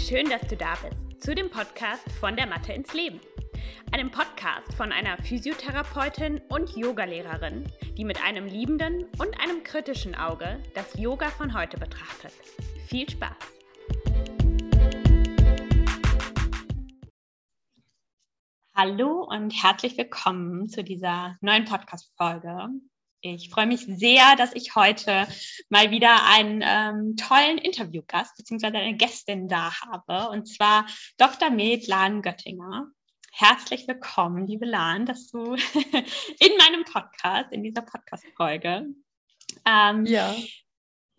schön, dass du da bist zu dem Podcast von der Mathe ins Leben. Einem Podcast von einer Physiotherapeutin und Yogalehrerin, die mit einem liebenden und einem kritischen Auge das Yoga von heute betrachtet. Viel Spaß! Hallo und herzlich willkommen zu dieser neuen Podcast-Folge. Ich freue mich sehr, dass ich heute mal wieder einen ähm, tollen Interviewgast bzw. eine Gästin da habe, und zwar Dr. Med Lahn Göttinger. Herzlich willkommen, liebe Lahn, dass du in meinem Podcast, in dieser Podcast-Folge ähm, ja.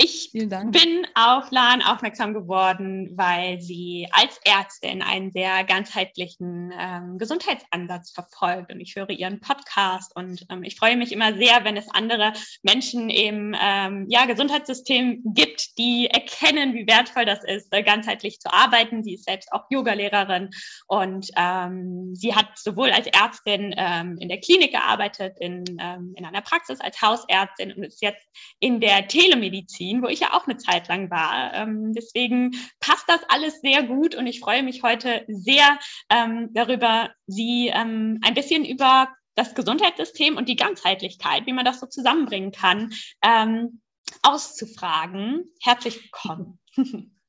Ich bin auf Lan aufmerksam geworden, weil sie als Ärztin einen sehr ganzheitlichen ähm, Gesundheitsansatz verfolgt. Und ich höre ihren Podcast und ähm, ich freue mich immer sehr, wenn es andere Menschen im ähm, ja, Gesundheitssystem gibt, die erkennen, wie wertvoll das ist, äh, ganzheitlich zu arbeiten. Sie ist selbst auch Yogalehrerin und ähm, sie hat sowohl als Ärztin ähm, in der Klinik gearbeitet, in, ähm, in einer Praxis als Hausärztin und ist jetzt in der Telemedizin Berlin, wo ich ja auch eine Zeit lang war. Ähm, deswegen passt das alles sehr gut und ich freue mich heute sehr ähm, darüber, Sie ähm, ein bisschen über das Gesundheitssystem und die Ganzheitlichkeit, wie man das so zusammenbringen kann, ähm, auszufragen. Herzlich willkommen.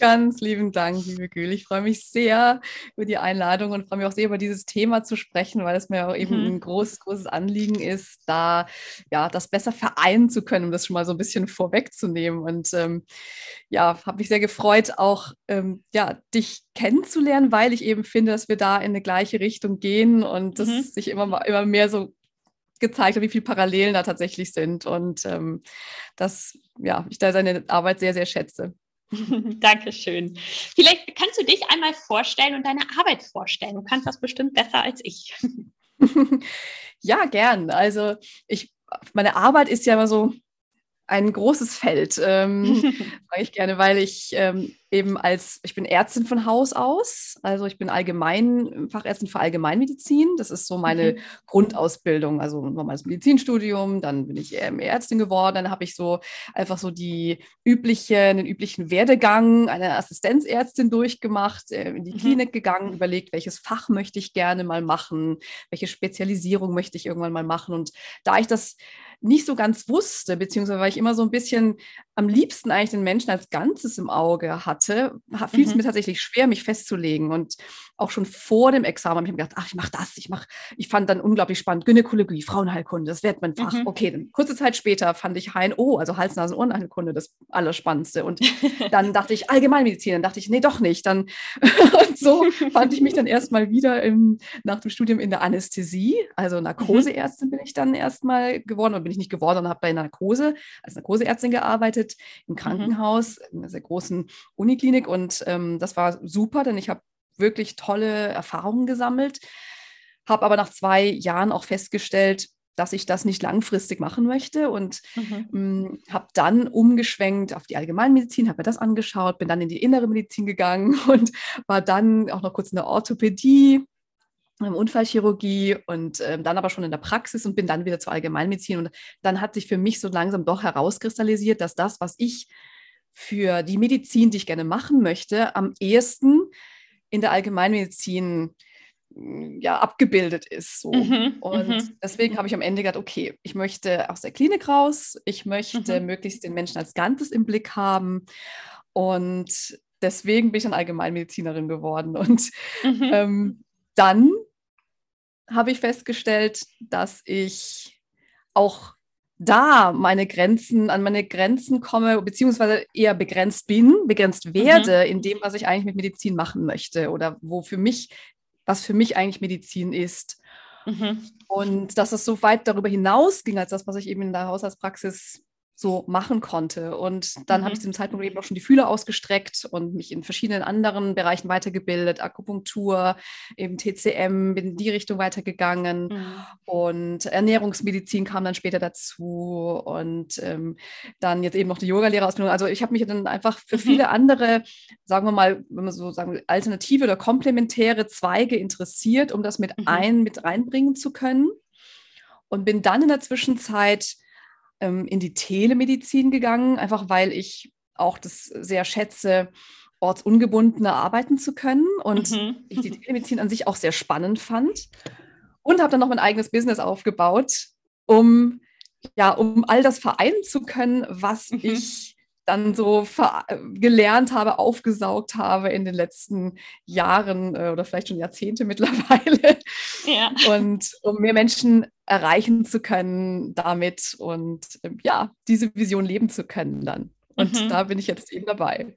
Ganz lieben Dank, liebe Gül. Ich freue mich sehr über die Einladung und freue mich auch sehr über dieses Thema zu sprechen, weil es mir auch eben mhm. ein großes, großes Anliegen ist, da ja das besser vereinen zu können, um das schon mal so ein bisschen vorwegzunehmen. Und ähm, ja, habe mich sehr gefreut, auch ähm, ja, dich kennenzulernen, weil ich eben finde, dass wir da in eine gleiche Richtung gehen und mhm. sich immer, immer mehr so gezeigt hat, wie viele Parallelen da tatsächlich sind und ähm, dass ja, ich da seine Arbeit sehr, sehr schätze. Dankeschön. Vielleicht kannst du dich einmal vorstellen und deine Arbeit vorstellen. Du kannst das bestimmt besser als ich. ja, gern. Also ich, meine Arbeit ist ja immer so ein großes Feld, ähm, sage ich gerne, weil ich ähm, eben als, ich bin Ärztin von Haus aus, also ich bin allgemein, Fachärztin für Allgemeinmedizin, das ist so meine mhm. Grundausbildung, also normales Medizinstudium, dann bin ich ähm, Ärztin geworden, dann habe ich so einfach so die übliche, den üblichen Werdegang einer Assistenzärztin durchgemacht, äh, in die mhm. Klinik gegangen, überlegt, welches Fach möchte ich gerne mal machen, welche Spezialisierung möchte ich irgendwann mal machen. Und da ich das nicht so ganz wusste, beziehungsweise weil ich immer so ein bisschen am liebsten eigentlich den Menschen als Ganzes im Auge hatte, fiel es mhm. mir tatsächlich schwer, mich festzulegen. Und auch schon vor dem Examen habe ich mir gedacht, ach, ich mache das, ich mache, ich fand dann unglaublich spannend Gynäkologie, Frauenheilkunde, das wird mein Fach. Mhm. Okay, dann kurze Zeit später fand ich Hein, oh, also Hals, Nasen, Ohrenheilkunde, das Allerspannendste. Und dann dachte ich Allgemeinmedizin, dann dachte ich, nee, doch nicht. Dann und so fand ich mich dann erstmal wieder im, nach dem Studium in der Anästhesie, also. Narkoseärztin mhm. bin ich dann erstmal geworden, oder bin ich nicht geworden, sondern habe bei Narkose als Narkoseärztin gearbeitet im mhm. Krankenhaus, in einer sehr großen Uniklinik und ähm, das war super, denn ich habe wirklich tolle Erfahrungen gesammelt, habe aber nach zwei Jahren auch festgestellt, dass ich das nicht langfristig machen möchte und mhm. Mm, habe dann umgeschwenkt auf die Allgemeinmedizin, habe mir das angeschaut, bin dann in die innere Medizin gegangen und war dann auch noch kurz in der Orthopädie, Unfallchirurgie und äh, dann aber schon in der Praxis und bin dann wieder zur Allgemeinmedizin. Und dann hat sich für mich so langsam doch herauskristallisiert, dass das, was ich für die Medizin, die ich gerne machen möchte, am ehesten in der Allgemeinmedizin hm, ja, abgebildet ist. So. Mhm, und mhm. deswegen habe ich am Ende gedacht, okay, ich möchte aus der Klinik raus, ich möchte mhm. möglichst den Menschen als Ganzes im Blick haben. Und deswegen bin ich dann Allgemeinmedizinerin geworden. Und mhm. ähm, dann habe ich festgestellt, dass ich auch da meine Grenzen, an meine Grenzen komme, beziehungsweise eher begrenzt bin, begrenzt mhm. werde mhm. in dem, was ich eigentlich mit Medizin machen möchte oder wo für mich, was für mich eigentlich Medizin ist. Mhm. Und dass es so weit darüber hinaus ging, als das, was ich eben in der Hausarztpraxis so machen konnte. Und dann mhm. habe ich zu dem Zeitpunkt eben auch schon die Fühler ausgestreckt und mich in verschiedenen anderen Bereichen weitergebildet, Akupunktur, eben TCM, bin in die Richtung weitergegangen mhm. und Ernährungsmedizin kam dann später dazu und ähm, dann jetzt eben noch die Yogalehrerausbildung. Also ich habe mich dann einfach für mhm. viele andere, sagen wir mal, wenn man so sagen alternative oder komplementäre Zweige interessiert, um das mit mhm. ein, mit reinbringen zu können. Und bin dann in der Zwischenzeit ähm, in die Telemedizin gegangen, einfach weil ich auch das sehr schätze, ortsungebundener arbeiten zu können und mhm. ich die Telemedizin an sich auch sehr spannend fand und habe dann noch mein eigenes Business aufgebaut, um ja, um all das vereinen zu können, was mhm. ich dann so gelernt habe, aufgesaugt habe in den letzten Jahren äh, oder vielleicht schon Jahrzehnte mittlerweile. Ja. Und um mehr Menschen erreichen zu können damit und äh, ja, diese Vision leben zu können dann. Und mhm. da bin ich jetzt eben dabei.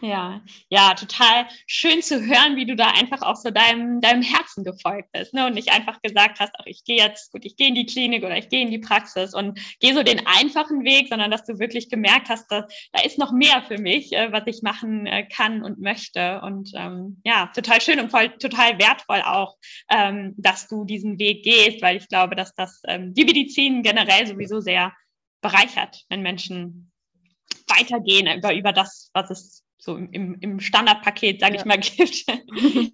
Ja, ja, total schön zu hören, wie du da einfach auch so deinem, deinem Herzen gefolgt bist ne? und nicht einfach gesagt hast, ach, ich gehe jetzt, gut, ich gehe in die Klinik oder ich gehe in die Praxis und gehe so den einfachen Weg, sondern dass du wirklich gemerkt hast, dass da ist noch mehr für mich, äh, was ich machen äh, kann und möchte. Und ähm, ja, total schön und voll, total wertvoll auch, ähm, dass du diesen Weg gehst, weil ich glaube, dass das ähm, die Medizin generell sowieso sehr bereichert, wenn Menschen weitergehen über, über das, was es so im, im Standardpaket, sage ja. ich mal, gibt,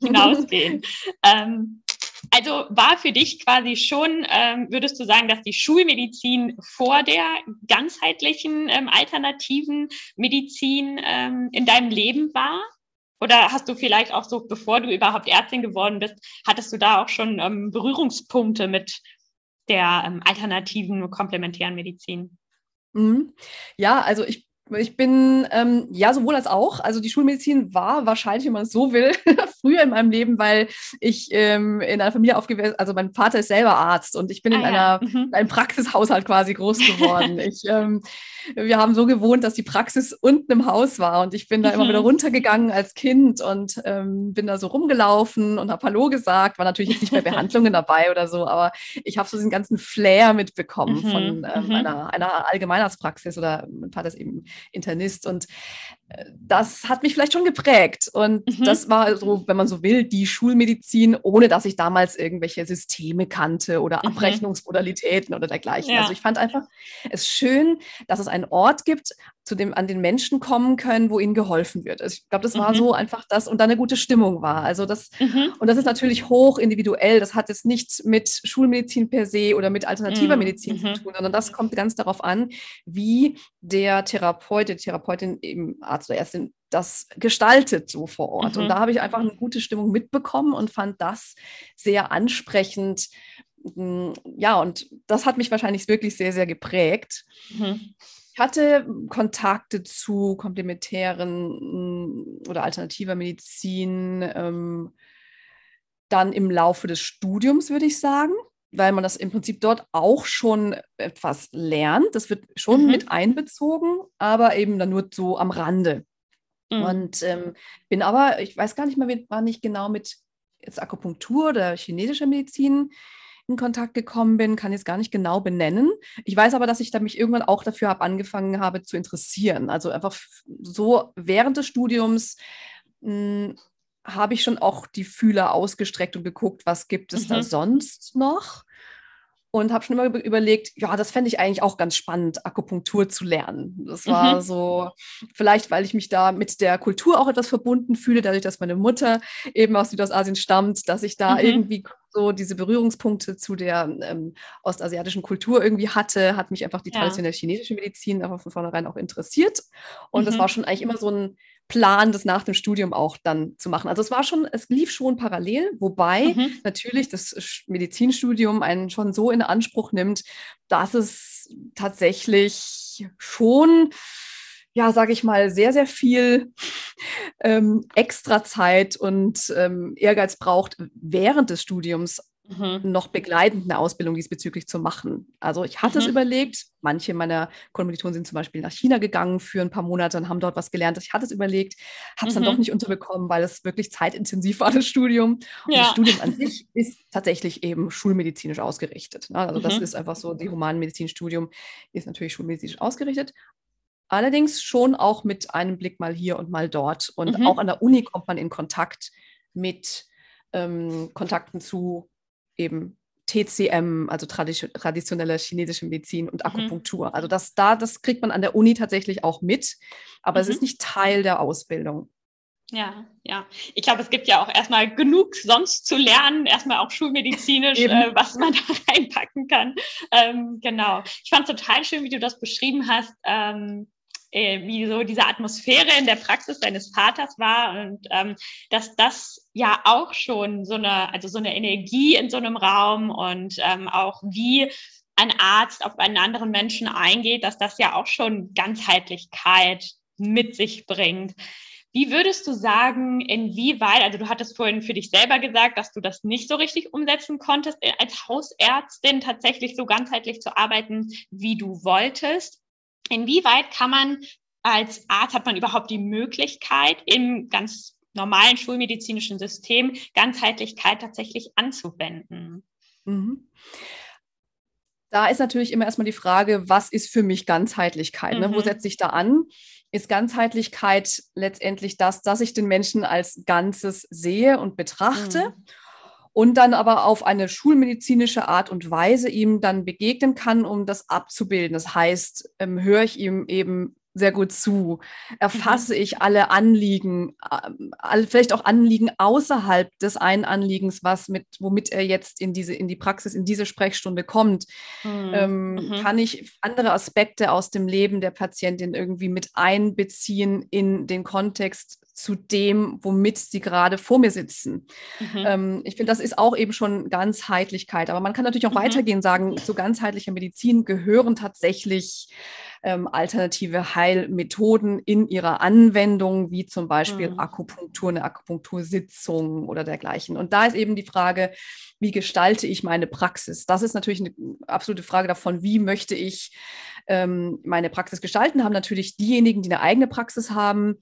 hinausgehen. ähm, also war für dich quasi schon, ähm, würdest du sagen, dass die Schulmedizin vor der ganzheitlichen ähm, alternativen Medizin ähm, in deinem Leben war? Oder hast du vielleicht auch so, bevor du überhaupt Ärztin geworden bist, hattest du da auch schon ähm, Berührungspunkte mit der ähm, alternativen komplementären Medizin? Mhm. Ja, also ich ich bin ähm, ja sowohl als auch. Also die Schulmedizin war wahrscheinlich, wenn man es so will, früher in meinem Leben, weil ich ähm, in einer Familie aufgewachsen, also mein Vater ist selber Arzt und ich bin ah, in, einer, mhm. in einem Praxishaushalt quasi groß geworden. ich, ähm, wir haben so gewohnt, dass die Praxis unten im Haus war und ich bin da mhm. immer wieder runtergegangen als Kind und ähm, bin da so rumgelaufen und habe Hallo gesagt. War natürlich jetzt nicht mehr Behandlungen dabei oder so, aber ich habe so diesen ganzen Flair mitbekommen mhm. von ähm, mhm. einer, einer Allgemeinarztpraxis oder mein Vater ist eben Internist und das hat mich vielleicht schon geprägt. Und mhm. das war so, wenn man so will, die Schulmedizin, ohne dass ich damals irgendwelche Systeme kannte oder mhm. Abrechnungsmodalitäten oder dergleichen. Ja. Also ich fand einfach es schön, dass es einen Ort gibt, zu dem an den Menschen kommen können, wo ihnen geholfen wird. Also ich glaube, das war mhm. so einfach das und dann eine gute Stimmung war. Also das mhm. und das ist natürlich hoch individuell. Das hat jetzt nichts mit Schulmedizin per se oder mit alternativer mhm. Medizin zu tun, sondern das kommt ganz darauf an, wie der Therapeut, die Therapeutin eben Oder Ärztin das gestaltet so vor Ort. Und mhm. da habe ich einfach eine gute Stimmung mitbekommen und fand das sehr ansprechend hm, ja, und das hat mich wahrscheinlich wirklich sehr, sehr geprägt. Mhm. Ich hatte Kontakte zu komplementären mm, oder alternativer Medizin ähm, dann im Laufe des Studiums, würde ich sagen, weil man das im Prinzip dort auch schon etwas lernt. Das wird schon mhm. mit einbezogen, aber eben dann nur so am Rande. Mhm. Und ähm, bin aber, ich weiß gar nicht mehr, war nicht genau mit jetzt Akupunktur oder chinesischer Medizin in Kontakt gekommen bin, kann ich es gar nicht genau benennen. Ich weiß aber, dass ich da mich irgendwann auch dafür habe angefangen habe zu interessieren. Also einfach so während des Studiums hm, habe ich schon auch die Fühler ausgestreckt und geguckt, was gibt es mhm. da sonst noch und habe schon immer überlegt, ja, das fände ich eigentlich auch ganz spannend, Akupunktur zu lernen. Das war mhm. so, vielleicht, weil ich mich da mit der Kultur auch etwas verbunden fühle, dadurch, dass meine Mutter eben aus Südostasien stammt, dass ich da mhm. irgendwie so diese Berührungspunkte zu der ähm, ostasiatischen Kultur irgendwie hatte, hat mich einfach die traditionelle ja. chinesische Medizin einfach von vornherein auch interessiert. Und mhm. das war schon eigentlich immer so ein Plan, das nach dem Studium auch dann zu machen. Also es war schon, es lief schon parallel, wobei mhm. natürlich das Medizinstudium einen schon so in Anspruch nimmt, dass es tatsächlich schon ja, sage ich mal, sehr, sehr viel ähm, extra Zeit und ähm, Ehrgeiz braucht, während des Studiums mhm. noch begleitend eine Ausbildung diesbezüglich zu machen. Also ich hatte mhm. es überlegt, manche meiner Kommilitonen sind zum Beispiel nach China gegangen für ein paar Monate und haben dort was gelernt. Ich hatte es überlegt, habe es mhm. dann doch mhm. nicht unterbekommen, weil es wirklich zeitintensiv war, das Studium. Und ja. das Studium an sich ist tatsächlich eben schulmedizinisch ausgerichtet. Ne? Also das mhm. ist einfach so, die Humanmedizinstudium ist natürlich schulmedizinisch ausgerichtet. Allerdings schon auch mit einem Blick mal hier und mal dort. Und mhm. auch an der Uni kommt man in Kontakt mit ähm, Kontakten zu eben TCM, also traditionelle chinesische Medizin und mhm. Akupunktur. Mhm. Also das da, das kriegt man an der Uni tatsächlich auch mit, aber mhm. es ist nicht Teil der Ausbildung. Ja, ja. Ich glaube, es gibt ja auch erstmal genug sonst zu lernen, erstmal auch schulmedizinisch, äh, was man da reinpacken kann. Ähm, genau. Ich fand es total schön, wie du das beschrieben hast. Ähm, äh, wie so diese Atmosphäre in der Praxis deines Vaters war und ähm, dass das ja auch schon so eine, also so eine Energie in so einem Raum und ähm, auch wie ein Arzt auf einen anderen Menschen eingeht, dass das ja auch schon Ganzheitlichkeit mit sich bringt. Wie würdest du sagen, inwieweit, also du hattest vorhin für dich selber gesagt, dass du das nicht so richtig umsetzen konntest, äh, als Hausärztin tatsächlich so ganzheitlich zu arbeiten, wie du wolltest. Inwieweit kann man als Arzt, hat man überhaupt die Möglichkeit, im ganz normalen schulmedizinischen System Ganzheitlichkeit tatsächlich anzuwenden? Mhm. Da ist natürlich immer erstmal die Frage, was ist für mich Ganzheitlichkeit? Mhm. Ne? Wo mhm. setze ich da an? ist Ganzheitlichkeit letztendlich das, dass ich den Menschen als Ganzes sehe und betrachte. Mhm. Und dann aber auf eine schulmedizinische Art und Weise ihm dann begegnen kann, um das abzubilden. Das heißt, ähm, höre ich ihm eben sehr gut zu? Erfasse mhm. ich alle Anliegen, äh, vielleicht auch Anliegen außerhalb des einen Anliegens, was mit, womit er jetzt in diese, in die Praxis, in diese Sprechstunde kommt? Mhm. Ähm, mhm. Kann ich andere Aspekte aus dem Leben der Patientin irgendwie mit einbeziehen in den Kontext zu dem, womit sie gerade vor mir sitzen. Mhm. Ähm, ich finde, das ist auch eben schon Ganzheitlichkeit. Aber man kann natürlich auch mhm. weitergehen, sagen, zu ganzheitlicher Medizin gehören tatsächlich ähm, alternative Heilmethoden in ihrer Anwendung, wie zum Beispiel mhm. Akupunktur, eine Akupunktursitzung oder dergleichen. Und da ist eben die Frage, wie gestalte ich meine Praxis? Das ist natürlich eine absolute Frage davon, wie möchte ich ähm, meine Praxis gestalten, haben natürlich diejenigen, die eine eigene Praxis haben,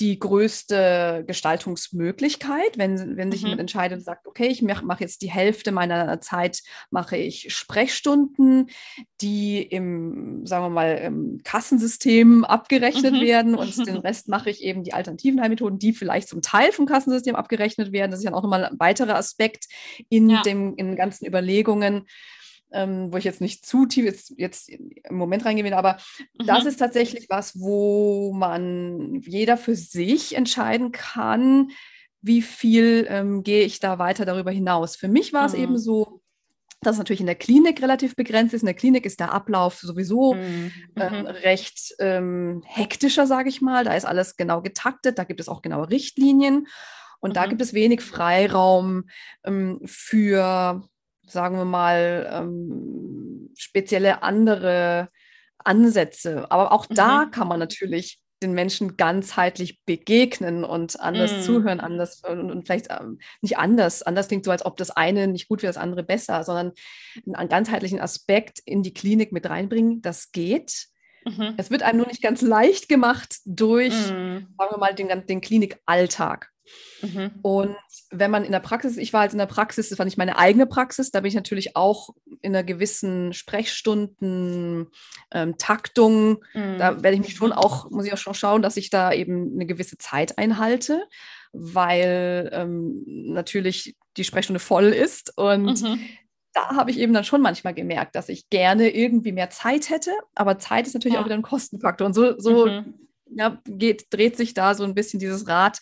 die größte Gestaltungsmöglichkeit, wenn, wenn sich mhm. jemand entscheidet und sagt, okay, ich mache mach jetzt die Hälfte meiner Zeit, mache ich Sprechstunden, die im, sagen wir mal, im Kassensystem abgerechnet mhm. werden und den Rest mache ich eben die alternativen Heilmethoden, die vielleicht zum Teil vom Kassensystem abgerechnet werden. Das ist ja auch nochmal ein weiterer Aspekt in, ja. dem, in den ganzen Überlegungen ähm, wo ich jetzt nicht zu tief jetzt, jetzt im Moment reingehen will, aber mhm. das ist tatsächlich was, wo man jeder für sich entscheiden kann, wie viel ähm, gehe ich da weiter darüber hinaus. Für mich war es mhm. eben so, dass es natürlich in der Klinik relativ begrenzt ist. In der Klinik ist der Ablauf sowieso mhm. ähm, mhm. recht ähm, hektischer, sage ich mal. Da ist alles genau getaktet, da gibt es auch genaue Richtlinien. Und mhm. da gibt es wenig Freiraum ähm, für sagen wir mal, ähm, spezielle andere Ansätze. Aber auch mhm. da kann man natürlich den Menschen ganzheitlich begegnen und anders mm. zuhören, anders und, und vielleicht ähm, nicht anders. Anders klingt so, als ob das eine nicht gut wäre, das andere besser, sondern einen ganzheitlichen Aspekt in die Klinik mit reinbringen, das geht. Mhm. Es wird einem nur nicht ganz leicht gemacht durch, mm. sagen wir mal, den, den Klinikalltag. Mhm. Und wenn man in der Praxis, ich war halt in der Praxis, das war nicht meine eigene Praxis, da bin ich natürlich auch in einer gewissen Sprechstunden-Taktung. Ähm, mhm. Da werde ich mich schon auch, muss ich auch schon schauen, dass ich da eben eine gewisse Zeit einhalte, weil ähm, natürlich die Sprechstunde voll ist und mhm da habe ich eben dann schon manchmal gemerkt, dass ich gerne irgendwie mehr Zeit hätte, aber Zeit ist natürlich ja. auch wieder ein Kostenfaktor. Und so, so mhm ja, geht, dreht sich da so ein bisschen dieses Rad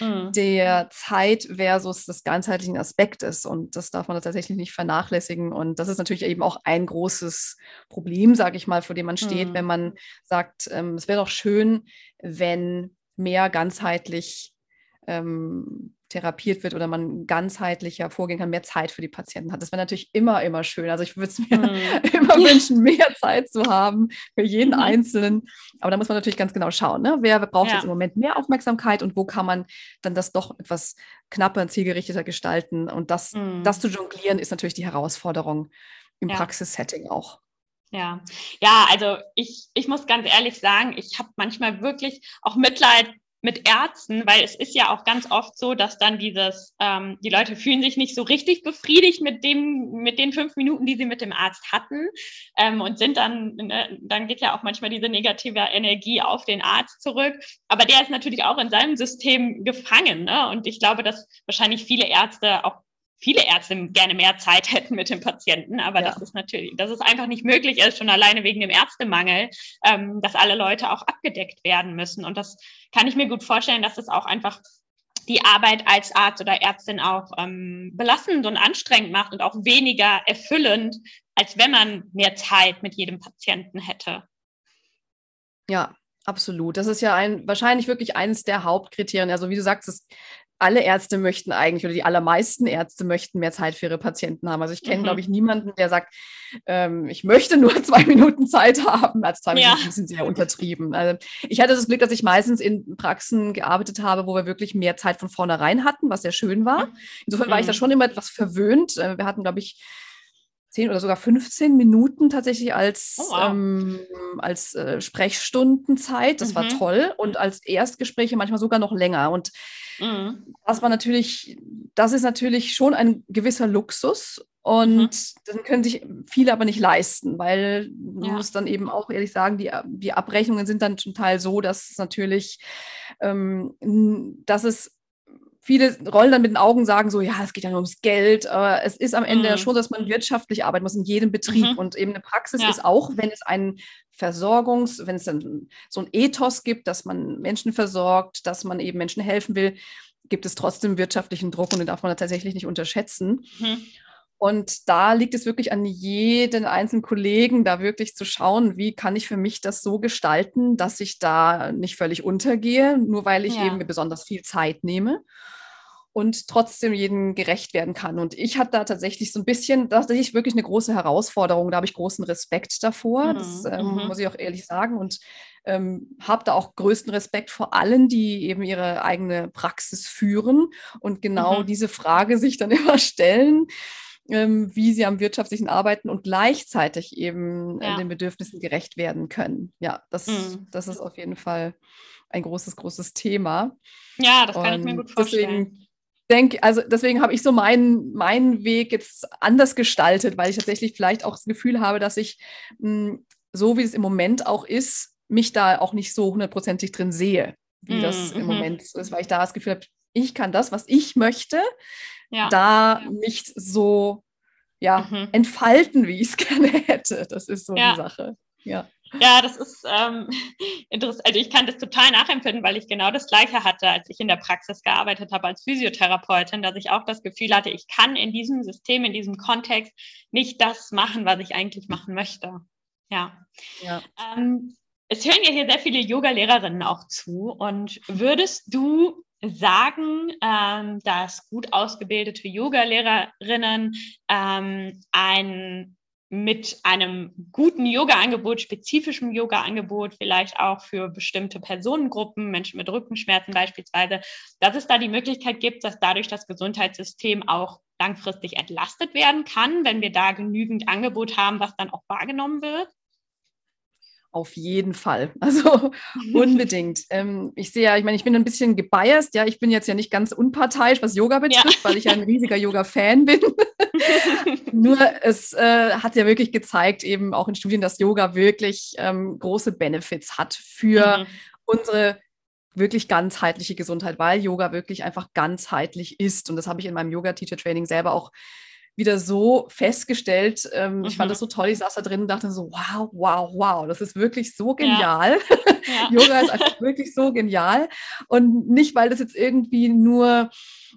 mhm. der Zeit versus des ganzheitlichen Aspektes. Und das darf man tatsächlich nicht vernachlässigen. Und das ist natürlich eben auch ein großes Problem, sage ich mal, vor dem man steht, mhm. wenn man sagt, ähm, es wäre doch schön, wenn mehr ganzheitlich ähm, therapiert wird oder man ganzheitlicher vorgehen kann, mehr Zeit für die Patienten hat. Das wäre natürlich immer, immer schön. Also ich würde es mir mm. immer wünschen, mehr Zeit zu haben für jeden mm. Einzelnen. Aber da muss man natürlich ganz genau schauen, ne? wer braucht ja. jetzt im Moment mehr Aufmerksamkeit und wo kann man dann das doch etwas knapper und zielgerichteter gestalten. Und das, mm. das zu jonglieren ist natürlich die Herausforderung im ja. Praxissetting auch. Ja, ja, also ich, ich muss ganz ehrlich sagen, ich habe manchmal wirklich auch Mitleid mit Ärzten, weil es ist ja auch ganz oft so, dass dann dieses, ähm, die Leute fühlen sich nicht so richtig befriedigt mit dem, mit den fünf Minuten, die sie mit dem Arzt hatten ähm, und sind dann, ne, dann geht ja auch manchmal diese negative Energie auf den Arzt zurück. Aber der ist natürlich auch in seinem System gefangen. Ne? Und ich glaube, dass wahrscheinlich viele Ärzte auch viele Ärzte gerne mehr Zeit hätten mit dem Patienten, aber ja. das ist natürlich, dass es einfach nicht möglich ist, schon alleine wegen dem Ärztemangel, ähm, dass alle Leute auch abgedeckt werden müssen. Und das kann ich mir gut vorstellen, dass es auch einfach die Arbeit als Arzt oder Ärztin auch ähm, belastend und anstrengend macht und auch weniger erfüllend, als wenn man mehr Zeit mit jedem Patienten hätte. Ja, Absolut. Das ist ja ein, wahrscheinlich wirklich eines der Hauptkriterien. Also wie du sagst, es, alle Ärzte möchten eigentlich oder die allermeisten Ärzte möchten mehr Zeit für ihre Patienten haben. Also ich kenne, mhm. glaube ich, niemanden, der sagt, ähm, ich möchte nur zwei Minuten Zeit haben. Also zwei ja. Minuten sind sehr untertrieben. Also ich hatte das Glück, dass ich meistens in Praxen gearbeitet habe, wo wir wirklich mehr Zeit von vornherein hatten, was sehr schön war. Insofern mhm. war ich da mhm. schon immer etwas verwöhnt. Äh, wir hatten, glaube ich, 10 oder sogar 15 Minuten tatsächlich als, oh, wow. ähm, als äh, Sprechstundenzeit. Das mhm. war toll. Und als Erstgespräche manchmal sogar noch länger. Und mhm. das war natürlich, das ist natürlich schon ein gewisser Luxus. Und mhm. dann können sich viele aber nicht leisten, weil man ja. muss dann eben auch ehrlich sagen, die, die Abrechnungen sind dann zum Teil so, dass natürlich, ähm, dass es viele rollen dann mit den Augen, sagen so, ja, es geht ja nur ums Geld, aber es ist am Ende mhm. schon, dass man wirtschaftlich arbeiten muss in jedem Betrieb mhm. und eben eine Praxis ja. ist auch, wenn es einen Versorgungs-, wenn es dann so ein Ethos gibt, dass man Menschen versorgt, dass man eben Menschen helfen will, gibt es trotzdem wirtschaftlichen Druck und den darf man tatsächlich nicht unterschätzen. Mhm. Und da liegt es wirklich an jeden einzelnen Kollegen, da wirklich zu schauen, wie kann ich für mich das so gestalten, dass ich da nicht völlig untergehe, nur weil ich ja. eben besonders viel Zeit nehme und trotzdem jedem gerecht werden kann. Und ich hatte da tatsächlich so ein bisschen, das ist wirklich eine große Herausforderung. Da habe ich großen Respekt davor, mhm. das ähm, mhm. muss ich auch ehrlich sagen. Und ähm, habe da auch größten Respekt vor allen, die eben ihre eigene Praxis führen und genau mhm. diese Frage sich dann immer stellen. Ähm, wie sie am wirtschaftlichen arbeiten und gleichzeitig eben äh, ja. den Bedürfnissen gerecht werden können. Ja, das, mhm. das ist auf jeden Fall ein großes, großes Thema. Ja, das kann und ich mir gut vorstellen. Deswegen denke, also deswegen habe ich so meinen, meinen Weg jetzt anders gestaltet, weil ich tatsächlich vielleicht auch das Gefühl habe, dass ich mh, hm, so wie es im Moment auch ist, mich da auch nicht so hundertprozentig drin sehe, wie mm, das im mm Moment ist, weil ich da das Gefühl habe, ich kann das, was ich möchte, ja. da nicht so ja, mhm. entfalten, wie ich es gerne hätte. Das ist so ja. die Sache. Ja. Ja, das ist ähm, interessant. Also ich kann das total nachempfinden, weil ich genau das Gleiche hatte, als ich in der Praxis gearbeitet habe als Physiotherapeutin, dass ich auch das Gefühl hatte, ich kann in diesem System, in diesem Kontext nicht das machen, was ich eigentlich machen möchte. Ja. ja. Ähm, es hören ja hier sehr viele Yoga-Lehrerinnen auch zu. Und würdest du sagen, ähm, dass gut ausgebildete Yoga-Lehrerinnen ähm, ein mit einem guten Yoga-Angebot, spezifischem Yoga-Angebot, vielleicht auch für bestimmte Personengruppen, Menschen mit Rückenschmerzen beispielsweise, dass es da die Möglichkeit gibt, dass dadurch das Gesundheitssystem auch langfristig entlastet werden kann, wenn wir da genügend Angebot haben, was dann auch wahrgenommen wird? Auf jeden Fall. Also unbedingt. ähm, ich sehe ja, ich meine, ich bin ein bisschen gebiased, ja, ich bin jetzt ja nicht ganz unparteiisch, was Yoga betrifft, ja. weil ich ja ein riesiger Yoga-Fan bin. Nur es äh, hat ja wirklich gezeigt, eben auch in Studien, dass Yoga wirklich ähm, große Benefits hat für mhm. unsere wirklich ganzheitliche Gesundheit, weil Yoga wirklich einfach ganzheitlich ist. Und das habe ich in meinem Yoga-Teacher-Training selber auch wieder so festgestellt. Ähm, mhm. Ich fand mhm. das so toll. Ich saß da drin und dachte so, wow, wow, wow, das ist wirklich so genial. Ja. Ja. Yoga ist einfach wirklich so genial. Und nicht, weil das jetzt irgendwie nur,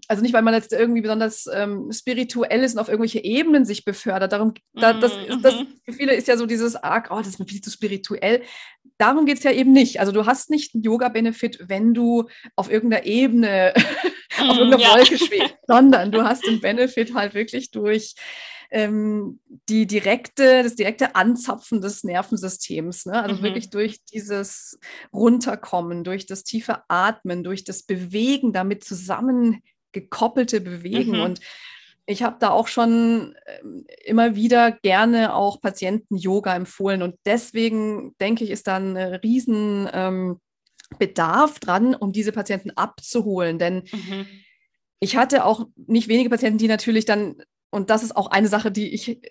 also nicht, weil man jetzt irgendwie besonders ähm, spirituell ist und auf irgendwelche Ebenen sich befördert. Darum, da, das, mhm. das für viele ist ja so dieses arg, oh, das ist mir viel zu spirituell. Darum geht es ja eben nicht. Also du hast nicht einen Yoga-Benefit, wenn du auf irgendeiner Ebene auf irgendeiner mm, ja. Wolke schwebt, sondern du hast den Benefit halt wirklich durch ähm, die direkte, das direkte Anzapfen des Nervensystems. Ne? Also mhm. wirklich durch dieses Runterkommen, durch das tiefe Atmen, durch das Bewegen, damit zusammengekoppelte Bewegen. Mhm. Und ich habe da auch schon ähm, immer wieder gerne auch Patienten Yoga empfohlen. Und deswegen denke ich, ist da ein riesen ähm, Bedarf dran, um diese Patienten abzuholen. Denn mhm. ich hatte auch nicht wenige Patienten, die natürlich dann, und das ist auch eine Sache, die ich,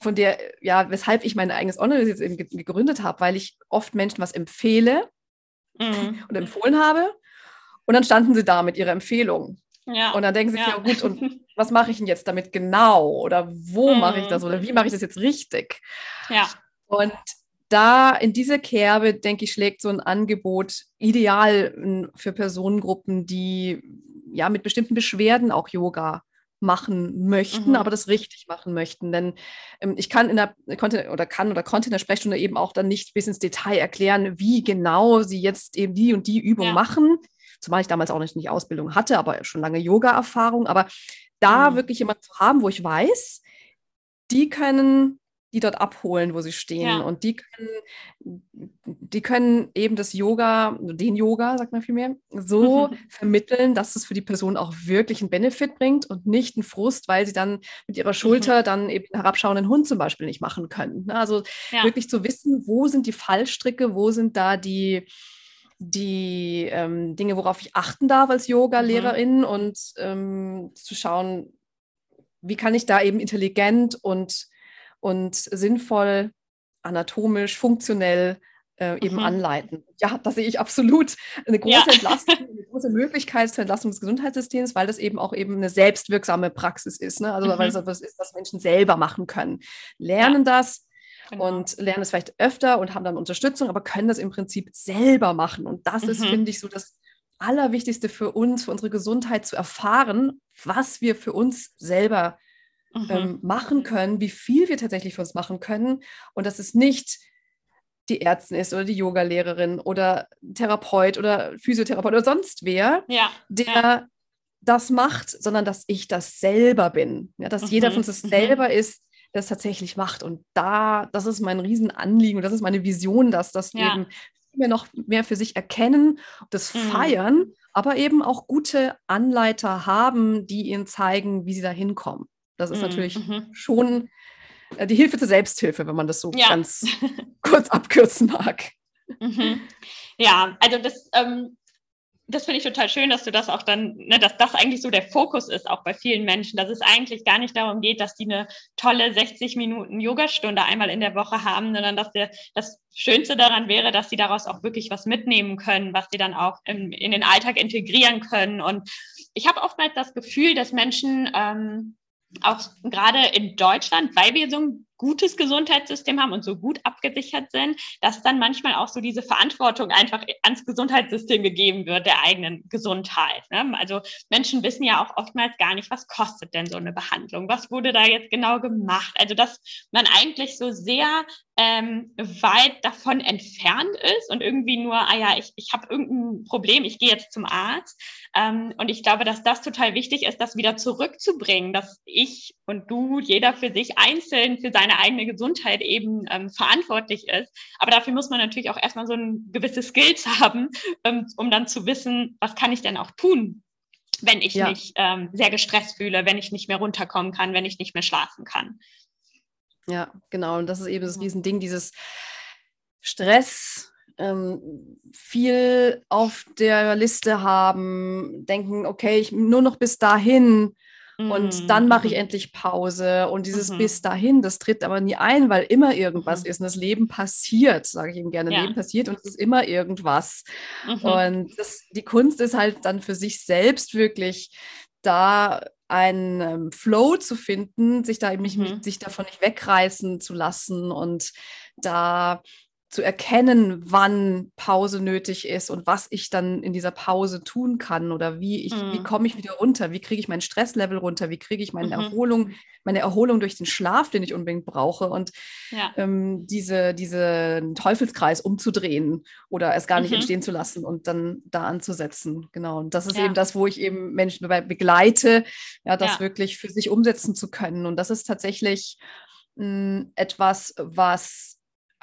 von der, ja, weshalb ich mein eigenes Online jetzt eben gegründet habe, weil ich oft Menschen was empfehle mhm. und empfohlen habe. Und dann standen sie da mit ihrer Empfehlung. Ja. Und dann denken sie ja. ja gut, und was mache ich denn jetzt damit genau? Oder wo mhm. mache ich das? Oder wie mache ich das jetzt richtig? Ja. Und da in diese Kerbe, denke ich, schlägt so ein Angebot ideal für Personengruppen, die ja mit bestimmten Beschwerden auch Yoga machen möchten, mhm. aber das richtig machen möchten. Denn ähm, ich kann in der konnte oder kann oder konnte in der Sprechstunde eben auch dann nicht bis ins Detail erklären, wie genau sie jetzt eben die und die Übung ja. machen. Zumal ich damals auch nicht, nicht Ausbildung hatte, aber schon lange Yoga-Erfahrung. Aber da mhm. wirklich jemanden zu haben, wo ich weiß, die können die dort abholen, wo sie stehen. Ja. Und die können, die können eben das Yoga, den Yoga, sagt man vielmehr, so vermitteln, dass es für die Person auch wirklich einen Benefit bringt und nicht einen Frust, weil sie dann mit ihrer Schulter mhm. dann eben einen herabschauenden Hund zum Beispiel nicht machen können. Ne? Also ja. wirklich zu wissen, wo sind die Fallstricke, wo sind da die, die ähm, Dinge, worauf ich achten darf als Yoga-Lehrerin mhm. und ähm, zu schauen, wie kann ich da eben intelligent und und sinnvoll, anatomisch, funktionell äh, eben mhm. anleiten. Ja, da sehe ich absolut eine große ja. Entlastung, eine große Möglichkeit zur Entlastung des Gesundheitssystems, weil das eben auch eben eine selbstwirksame Praxis ist. Ne? Also mhm. weil es etwas ist, was Menschen selber machen können. Lernen ja. das, Genau. und lernen es vielleicht öfter und haben dann Unterstützung, aber können das im Prinzip selber machen. Und das mhm. ist, finde ich, so das Allerwichtigste für uns, für unsere Gesundheit zu erfahren, was wir für uns selber mhm. ähm, machen können, wie viel wir tatsächlich für uns machen können und dass es nicht die Ärztin ist oder die Yogalehrerin oder Therapeut oder Physiotherapeut oder sonst wer, ja. der ja. das macht, sondern dass ich das selber bin. Ja, dass mhm. jeder von uns das mhm. selber ist, der es tatsächlich macht. Und da, das ist mein Riesenanliegen und das ist meine Vision, dass das ja. eben mehr noch mehr für sich erkennen, das mhm. feiern, aber eben auch gute Anleiter haben, die ihnen zeigen, wie sie da hinkommen. Das ist mhm. natürlich mhm. schon äh, die Hilfe zur Selbsthilfe, wenn man das so ja. ganz kurz abkürzen mag. Mhm. Ja, also das, ähm, das finde ich total schön, dass du das auch dann, ne, dass das eigentlich so der Fokus ist, auch bei vielen Menschen, dass es eigentlich gar nicht darum geht, dass die eine tolle 60 Minuten Yogastunde einmal in der Woche haben, sondern dass der, das Schönste daran wäre, dass sie daraus auch wirklich was mitnehmen können, was sie dann auch in, in den Alltag integrieren können. Und ich habe oftmals das Gefühl, dass Menschen ähm, auch gerade in Deutschland, weil wir so ein gutes Gesundheitssystem haben und so gut abgesichert sind, dass dann manchmal auch so diese Verantwortung einfach ans Gesundheitssystem gegeben wird, der eigenen Gesundheit. Ne? Also Menschen wissen ja auch oftmals gar nicht, was kostet denn so eine Behandlung? Was wurde da jetzt genau gemacht? Also dass man eigentlich so sehr ähm, weit davon entfernt ist und irgendwie nur, ah ja, ich, ich habe irgendein Problem, ich gehe jetzt zum Arzt. Ähm, und ich glaube, dass das total wichtig ist, das wieder zurückzubringen, dass ich und du, jeder für sich einzeln für seine eigene Gesundheit eben ähm, verantwortlich ist. Aber dafür muss man natürlich auch erstmal so ein gewisses Skills haben, ähm, um dann zu wissen, was kann ich denn auch tun, wenn ich ja. mich ähm, sehr gestresst fühle, wenn ich nicht mehr runterkommen kann, wenn ich nicht mehr schlafen kann. Ja, genau. Und das ist eben das Riesending, dieses Stress, ähm, viel auf der Liste haben, denken, okay, ich nur noch bis dahin und mhm. dann mache ich endlich Pause. Und dieses mhm. bis dahin, das tritt aber nie ein, weil immer irgendwas mhm. ist. Und das Leben passiert, sage ich ihm gerne. Ja. Leben passiert und es ist immer irgendwas. Mhm. Und das, die Kunst ist halt dann für sich selbst wirklich da einen ähm, Flow zu finden, sich da eben nicht, mhm. sich davon nicht wegreißen zu lassen und da zu erkennen, wann Pause nötig ist und was ich dann in dieser Pause tun kann oder wie ich, mhm. wie komme ich wieder runter, wie kriege ich mein Stresslevel runter, wie kriege ich meine mhm. Erholung, meine Erholung durch den Schlaf, den ich unbedingt brauche und ja. ähm, diese, diesen Teufelskreis umzudrehen oder es gar nicht mhm. entstehen zu lassen und dann da anzusetzen. Genau. Und das ist ja. eben das, wo ich eben Menschen dabei begleite, ja, das ja. wirklich für sich umsetzen zu können. Und das ist tatsächlich mh, hm, etwas, was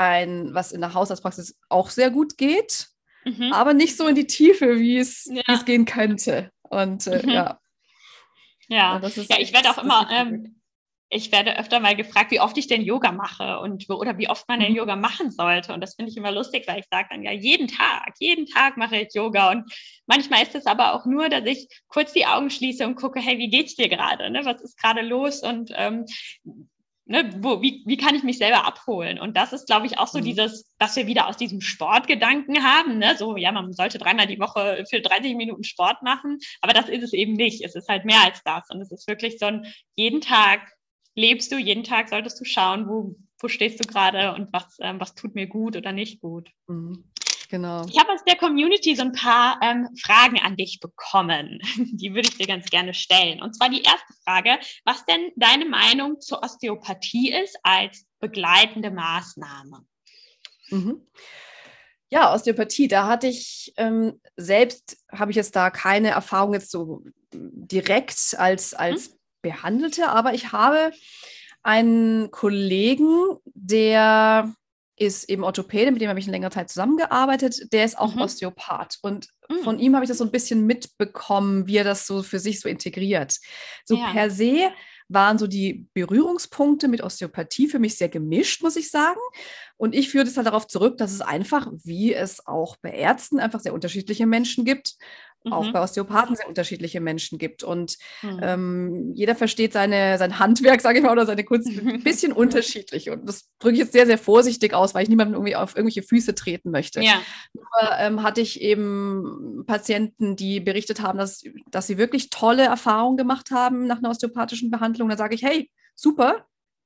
ein, was in der Hausarztpraxis auch sehr gut geht, mhm. aber nicht so in die Tiefe, wie es, ja. wie es gehen könnte. Und äh, mhm. ja. Ja, ja ich werde auch immer, ähm, ich werde öfter mal gefragt, wie oft ich denn Yoga mache und oder wie oft man denn mhm. Yoga machen sollte. Und das finde ich immer lustig, weil ich sage dann ja, jeden Tag, jeden Tag mache ich Yoga. Und manchmal ist es aber auch nur, dass ich kurz die Augen schließe und gucke, hey, wie geht's dir gerade? Ne? Was ist gerade los? Und ähm, ne, wo, wie, wie kann ich mich selber abholen? Und das ist, glaube ich, auch so mhm. dieses, dass wir wieder aus diesem Sportgedanken haben, ne? so, ja, man sollte dreimal die Woche für 30 Minuten Sport machen, aber das ist es eben nicht. Es ist halt mehr als das. Und es ist wirklich so ein, jeden Tag lebst du, jeden Tag solltest du schauen, wo, wo stehst du gerade und was, ähm, was tut mir gut oder nicht gut. Mhm. Genau. Ich habe aus der Community so ein paar ähm, Fragen an dich bekommen. Die würde ich dir ganz gerne stellen. Und zwar die erste Frage, was denn deine Meinung zur Osteopathie ist als begleitende Maßnahme? Mhm. Ja, Osteopathie, da hatte ich ähm, selbst, habe ich jetzt da keine Erfahrung jetzt so direkt als, als mhm. Behandelte, aber ich habe einen Kollegen, der ist eben Orthopäde, mit dem habe ich eine längere Zeit zusammengearbeitet. Der ist auch mhm. Osteopath. Und mhm. von ihm habe ich das so ein bisschen mitbekommen, wie er das so für sich so integriert. So ja. per se waren so die Berührungspunkte mit Osteopathie für mich sehr gemischt, muss ich sagen. Und ich führe das halt darauf zurück, dass es einfach, wie es auch bei Ärzten einfach sehr unterschiedliche Menschen gibt. Auch bei Osteopathen sehr unterschiedliche Menschen gibt. Und mhm. ähm, jeder versteht seine, sein Handwerk, sage ich mal, oder seine Kunst ein bisschen unterschiedlich. Und das drücke ich jetzt sehr, sehr vorsichtig aus, weil ich niemandem irgendwie auf irgendwelche Füße treten möchte. Ja. Nur ähm, hatte ich eben Patienten, die berichtet haben, dass, dass sie wirklich tolle Erfahrungen gemacht haben nach einer osteopathischen Behandlung. Da sage ich, hey, super,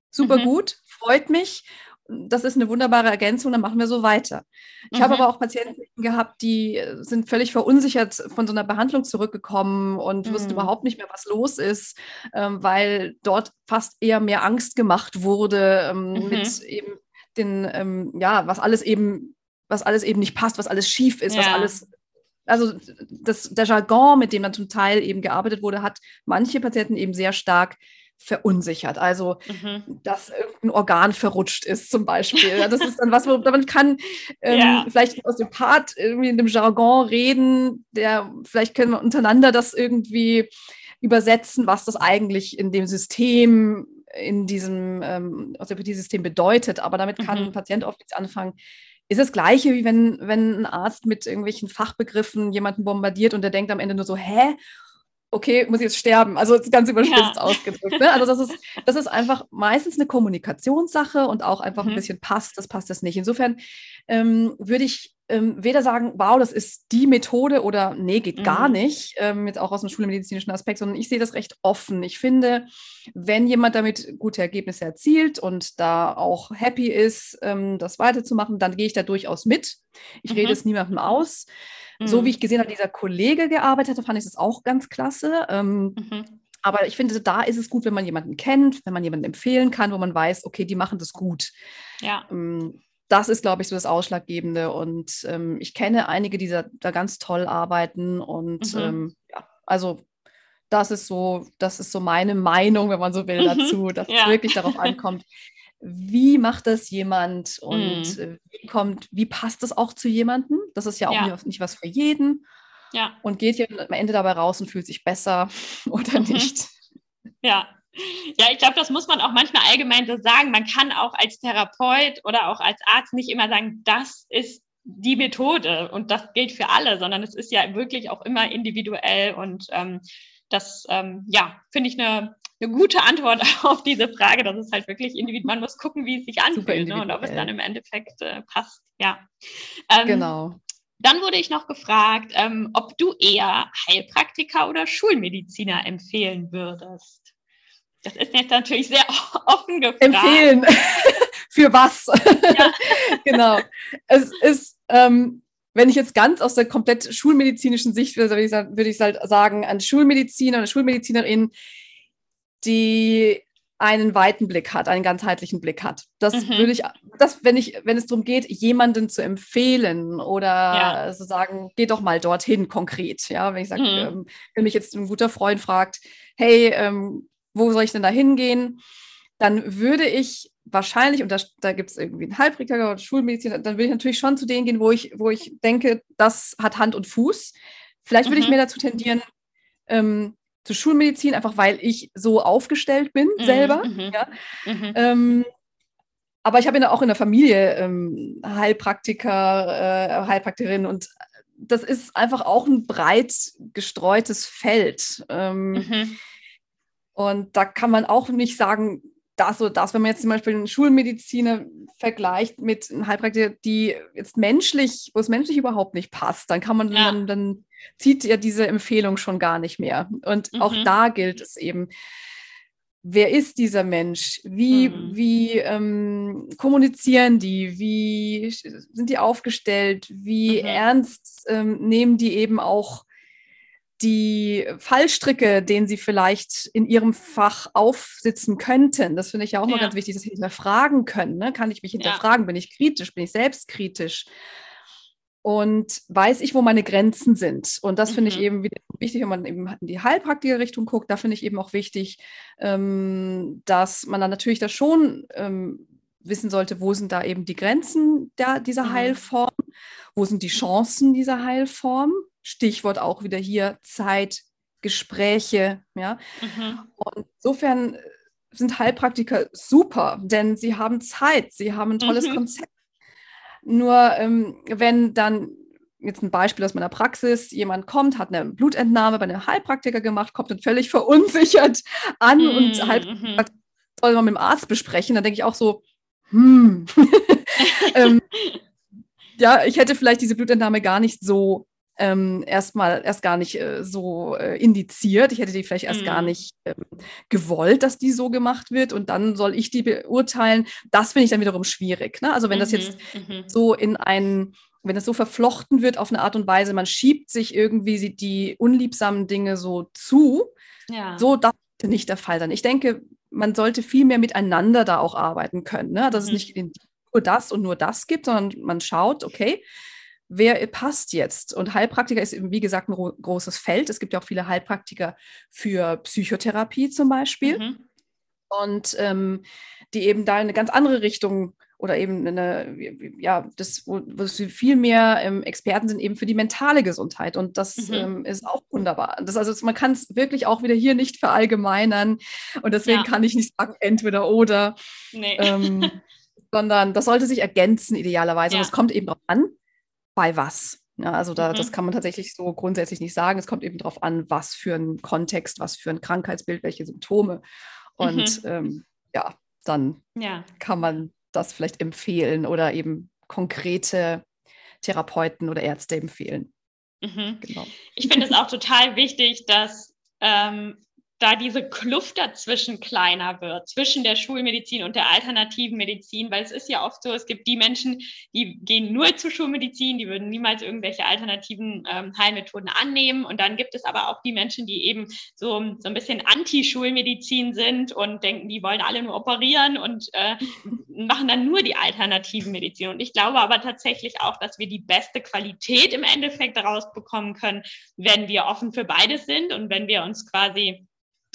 super mhm. gut, freut mich das ist eine wunderbare Ergänzung, dann machen wir so weiter. Ich mhm. habe aber auch Patienten gehabt, die sind völlig verunsichert von so einer Behandlung zurückgekommen und mhm. wussten überhaupt nicht mehr, was los ist, ähm, weil dort fast eher mehr Angst gemacht wurde ähm, mhm. mit eben den, ähm, ja, was alles eben, was alles eben nicht passt, was alles schief ist, ja. was alles also das, der Jargon, mit dem dann zum Teil eben gearbeitet wurde, hat manche Patienten eben sehr stark verunsichert. Also, mhm. dass irgendein Organ verrutscht ist, zum Beispiel. Das ist dann was, wo man kann ähm, ja. vielleicht aus dem Part irgendwie in dem Jargon reden, der vielleicht können wir untereinander das irgendwie übersetzen, was das eigentlich in dem System, in diesem ähm, Orthopädie-System bedeutet. Aber damit kann mhm. ein Patient oft nichts anfangen. Ist das Gleiche, wie wenn, wenn ein Arzt mit irgendwelchen Fachbegriffen jemanden bombardiert und der denkt am Ende nur so, hä? Okay, muss ich jetzt sterben. Also ganz überspitzt ja. ausgedrückt. Ne? Also das ist, das ist einfach meistens eine Kommunikationssache und auch einfach mhm. ein bisschen passt, das passt das nicht. Insofern ähm, würde ich ähm, weder sagen, wow, das ist die Methode oder nee, geht mhm. gar nicht, ähm, jetzt auch aus dem schulmedizinischen Aspekt, sondern ich sehe das recht offen. Ich finde, wenn jemand damit gute Ergebnisse erzielt und da auch happy ist, ähm, das weiterzumachen, dann gehe ich da durchaus mit. Ich mhm. rede es niemandem aus. So wie mhm. ich gesehen habe, dieser Kollege gearbeitet hat, fand ich das auch ganz klasse. Ähm, mhm. Aber ich finde, da ist es gut, wenn man jemanden kennt, wenn man jemanden empfehlen kann, wo man weiß, okay, die machen das gut. Ja. Ähm, das ist, glaube ich, so das Ausschlaggebende. Und ähm, ich kenne einige, die da, da ganz toll arbeiten. Und mhm. ähm, ja, also das ist so, das ist so meine Meinung, wenn man so will, mhm. dazu, dass ja. es wirklich darauf ankommt, wie macht das jemand und mm. wie kommt, wie passt das auch zu jemandem? Das ist ja auch ja. Nicht, nicht, was für jeden. Ja. Und geht ja am Ende dabei raus und fühlt sich besser oder mhm. nicht. Ja. Ja, ich glaube, das muss man auch manchmal allgemein so sagen. Man kann auch als Therapeut oder auch als Arzt nicht immer sagen, das ist die Methode und das gilt für alle, sondern es ist ja wirklich auch immer individuell und ähm, das, ähm, ja, finde ich eine eine gute Antwort auf diese Frage. Das ist halt wirklich individuell. Man muss gucken, wie es sich anfühlt ne? und ob es dann im Endeffekt äh, passt. Ja. Ähm, genau. Dann wurde ich noch gefragt, ähm, ob du eher Heilpraktiker oder Schulmediziner empfehlen würdest. Das ist jetzt natürlich sehr offen gefragt. Empfehlen. Für was? Ja. genau. Es ist, ähm, wenn ich jetzt ganz aus der komplett schulmedizinischen Sicht würde, würde ich halt sagen, ein Schulmediziner, eine Schulmedizinerin die einen weiten Blick hat, einen ganzheitlichen Blick hat. Das mhm. würde ich, das, wenn ich, wenn es darum geht, jemanden zu empfehlen oder ja. so sagen, geh doch mal dorthin konkret. Ja, wenn ich sage, mhm. ähm, wenn mich jetzt ein guter Freund fragt, hey, ähm, wo soll ich denn da hingehen? Dann würde ich wahrscheinlich, und da, da gibt es irgendwie einen Heilpraktiker oder Schulmedizin, dann würde ich natürlich schon zu denen gehen, wo ich, wo ich denke, das hat Hand und Fuß. Vielleicht würde mhm. ich mir dazu tendieren, ähm, zur Schulmedizin, einfach weil ich so aufgestellt bin mhm, selber. Mhm, ja. Mhm. Ähm, aber ich habe ja auch in der Familie ähm, Heilpraktiker, äh, Heilpraktikerin und das ist einfach auch ein breit gestreutes Feld. Ähm, mhm. Und da kann man auch nicht sagen, das oder das, wenn man jetzt zum Beispiel einen Schulmediziner vergleicht mit einem Heilpraktiker, die jetzt menschlich, wo es menschlich überhaupt nicht passt, dann kann man ja. dann, dann zieht ja diese Empfehlung schon gar nicht mehr. Und mhm. auch da gilt es eben, wer ist dieser Mensch? Wie, mhm. wie ähm, kommunizieren die? Wie sind die aufgestellt? Wie mhm. ernst ähm, nehmen die eben auch die Fallstricke, denen sie vielleicht in ihrem Fach aufsitzen könnten? Das finde ich ja auch ja. mal ganz wichtig, dass sie hinterfragen können. Ne? Kann ich mich hinterfragen? Ja. Bin ich kritisch? Bin ich selbstkritisch? und weiß ich, wo meine Grenzen sind. Und das finde ich mhm. eben wieder wichtig, wenn man eben in die Heilpraktiker-Richtung guckt. Da finde ich eben auch wichtig, ähm, dass man dann natürlich da schon ähm, wissen sollte, wo sind da eben die Grenzen der, dieser mhm. Heilform, wo sind die Chancen dieser Heilform. Stichwort auch wieder hier Zeit, Gespräche. Ja? Mhm. Und insofern sind Heilpraktiker super, denn sie haben Zeit, sie haben ein tolles mhm. Konzept nur ähm, wenn dann jetzt ein Beispiel aus meiner Praxis, jemand kommt, hat eine Blutentnahme bei einem Heilpraktiker gemacht, kommt dann völlig verunsichert an mm, und mhm. Heilpraktiker soll man mit dem Arzt besprechen, dann denke ich auch so, hm, ähm, ja, ich hätte vielleicht diese Blutentnahme gar nicht so ähm, erstmal erst gar nicht äh, so äh, indiziert. Ich hätte die vielleicht erst mm. gar mhm. nicht ähm, gewollt, dass die so gemacht wird und dann soll ich die beurteilen. Das finde ich dann wiederum schwierig. Ne? Also wenn mm das jetzt mm so in einen wenn das so verflochten wird auf eine Art und Weise, man schiebt sich irgendwie die unliebsamen Dinge so zu, ja. so darf nicht der Fall sein. Ich denke, man sollte viel mehr miteinander da auch arbeiten können. Ne? Dass es mhm. nicht nur das und nur das gibt, sondern man schaut, okay, wer passt jetzt? Und Heilpraktiker ist eben, wie gesagt, ein großes Feld. Es gibt ja auch viele Heilpraktiker für Psychotherapie zum Beispiel. Mhm. Und ähm, die eben da in eine ganz andere Richtung oder eben eine, ja, das, wo, wo sie viel mehr ähm, Experten sind, eben für die mentale Gesundheit. Und das mhm. ähm, ist auch wunderbar. Das, also man kann es wirklich auch wieder hier nicht verallgemeinern. Und deswegen ja. kann ich nicht sagen, entweder oder. Nee. Ähm, sondern das sollte sich ergänzen, idealerweise. Ja. Und es kommt eben darauf an, bei was. Ja, also da, mhm. das kann man tatsächlich so grundsätzlich nicht sagen. Es kommt eben darauf an, was für ein Kontext, was für ein Krankheitsbild, welche Symptome. Und mhm. ähm, ja, dann ja. kann man das vielleicht empfehlen oder eben konkrete Therapeuten oder Ärzte empfehlen. Mhm. Genau. Ich finde es auch total wichtig, dass ähm, da diese Kluft dazwischen kleiner wird, zwischen der Schulmedizin und der alternativen Medizin, weil es ist ja oft so, es gibt die Menschen, die gehen nur zur Schulmedizin, die würden niemals irgendwelche alternativen ähm, Heilmethoden annehmen. Und dann gibt es aber auch die Menschen, die eben so, so ein bisschen Anti-Schulmedizin sind und denken, die wollen alle nur operieren und äh, machen dann nur die alternativen Medizin. Und ich glaube aber tatsächlich auch, dass wir die beste Qualität im Endeffekt daraus bekommen können, wenn wir offen für beides sind und wenn wir uns quasi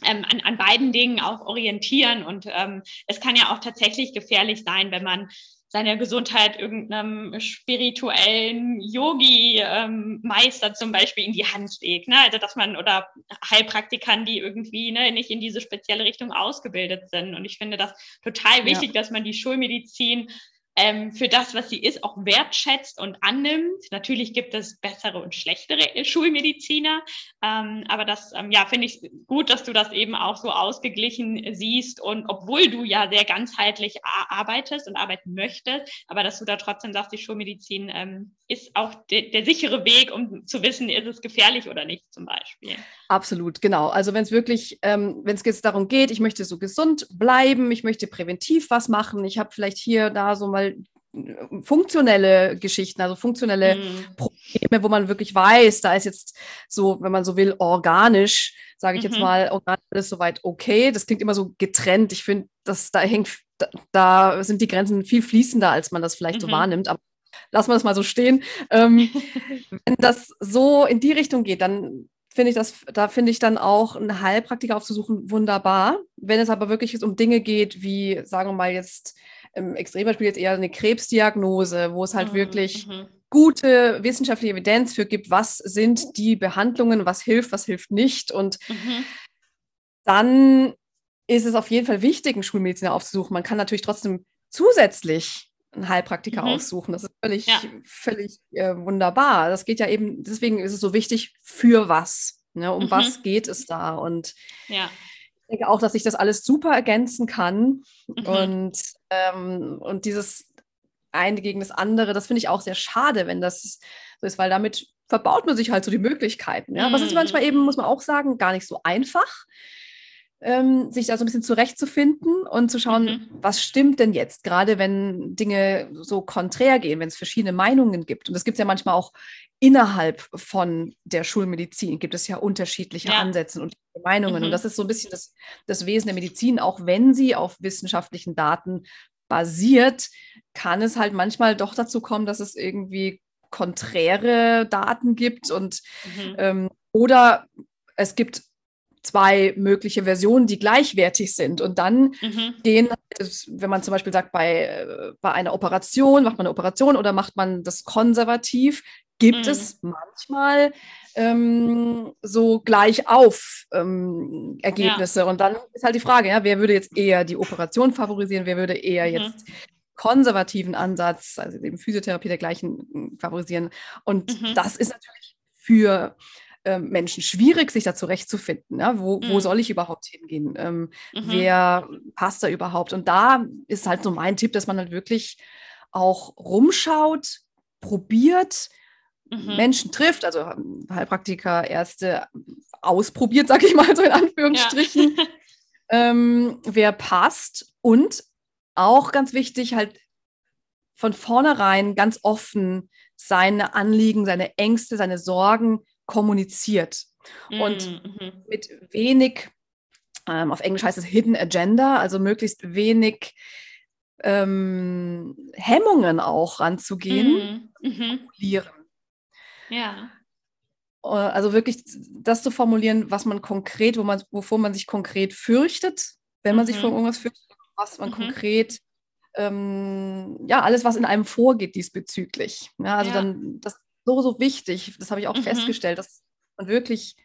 ähm, an, an beiden Dingen auch orientieren. Und ähm, es kann ja auch tatsächlich gefährlich sein, wenn man seine Gesundheit irgendeinem spirituellen Yogi-Meister ähm, zum Beispiel in die Hand legt. Ne? Also dass man oder Heilpraktikern, die irgendwie ne, nicht in diese spezielle Richtung ausgebildet sind. Und ich finde das total wichtig, ja. dass man die Schulmedizin ähm, für das, was sie ist, auch wertschätzt und annimmt. Natürlich gibt es bessere und schlechtere Schulmediziner, ähm, aber das ähm, ja, finde ich gut, dass du das eben auch so ausgeglichen siehst und obwohl du ja sehr ganzheitlich arbeitest und arbeiten möchtest, aber dass du da trotzdem sagst, die Schulmedizin ähm, ist auch de der sichere Weg, um zu wissen, ist es gefährlich oder nicht zum Beispiel. Absolut, genau. Also wenn es wirklich, ähm, wenn es jetzt darum geht, ich möchte so gesund bleiben, ich möchte präventiv was machen, ich habe vielleicht hier da so mal äh, funktionelle Geschichten, also funktionelle mm. Probleme, wo man wirklich weiß, da ist jetzt so, wenn man so will, organisch, sage ich mhm. jetzt mal, organisch ist soweit okay. Das klingt immer so getrennt. Ich finde, dass da hängt, da, da, sind die Grenzen viel fließender, als man das vielleicht mhm. so wahrnimmt. Aber lassen wir das mal so stehen. Ähm, wenn das so in die Richtung geht, dann finde ich das, da finde ich dann auch einen Heilpraktiker aufzusuchen wunderbar. Wenn es aber wirklich um Dinge geht, wie, sagen wir mal jetzt, im Extrembeispiel jetzt eher eine Krebsdiagnose, wo es halt mhm. wirklich mhm. gute wissenschaftliche Evidenz für gibt, was sind die Behandlungen, was hilft, was hilft nicht. Und mhm. dann ist es auf jeden Fall wichtig, einen Schulmediziner aufzusuchen. Man kann natürlich trotzdem zusätzlich einen Heilpraktiker mhm. aussuchen. Das ist völlig, ja. völlig äh, wunderbar. Das geht ja eben, deswegen ist es so wichtig, für was. Ne? Um mhm. was geht es da? Und ja. ich denke auch, dass ich das alles super ergänzen kann. Mhm. Und, ähm, und dieses eine gegen das andere, das finde ich auch sehr schade, wenn das so ist, weil damit verbaut man sich halt so die Möglichkeiten. Ja? Aber es ist manchmal mhm. eben, muss man auch sagen, gar nicht so einfach ähm, sich da so ein bisschen zurechtzufinden und zu schauen, mhm. was stimmt denn jetzt, gerade wenn Dinge so konträr gehen, wenn es verschiedene Meinungen gibt. Und das gibt es ja manchmal auch innerhalb von der Schulmedizin, gibt es ja unterschiedliche ja. Ansätze und Meinungen. Mhm. Und das ist so ein bisschen das, das Wesen der Medizin, auch wenn sie auf wissenschaftlichen Daten basiert, kann es halt manchmal doch dazu kommen, dass es irgendwie konträre Daten gibt und mhm. ähm, oder es gibt zwei mögliche Versionen, die gleichwertig sind. Und dann mhm. gehen, wenn man zum Beispiel sagt, bei, bei einer Operation, macht man eine Operation oder macht man das konservativ, gibt mhm. es manchmal ähm, so gleich auf ähm, Ergebnisse. Ja. Und dann ist halt die Frage, ja, wer würde jetzt eher die Operation favorisieren, wer würde eher mhm. jetzt konservativen Ansatz, also eben Physiotherapie dergleichen favorisieren. Und mhm. das ist natürlich für ähm, Menschen schwierig, sich da zurechtzufinden. Ja? Wo, mhm. wo soll ich überhaupt hingehen? Ähm, mhm. Wer passt da überhaupt? Und da ist halt so mein Tipp, dass man halt wirklich auch rumschaut, probiert, mhm. Menschen trifft, also ähm, Heilpraktiker, Ärzte ausprobiert, sage ich mal so in Anführungsstrichen, ja. ähm, wer passt und auch ganz wichtig, halt von vornherein ganz offen seine Anliegen, seine Ängste, seine Sorgen kommuniziert. Und mhm, mhm. mit wenig, ähm, auf Englisch heißt es Hidden Agenda, also möglichst wenig ähm, Hemmungen auch ranzugehen, mhm. formulieren. Ja. Äh, also wirklich das zu formulieren, was man konkret, wo man, wovor man sich konkret fürchtet, wenn man mhm. sich vor irgendwas fürchtet, was man mhm. konkret, ähm, ja, alles, was in einem vorgeht diesbezüglich. Ja, also ja. dann, das so, so wichtig. Das habe ich auch mhm. festgestellt, dass man wirklich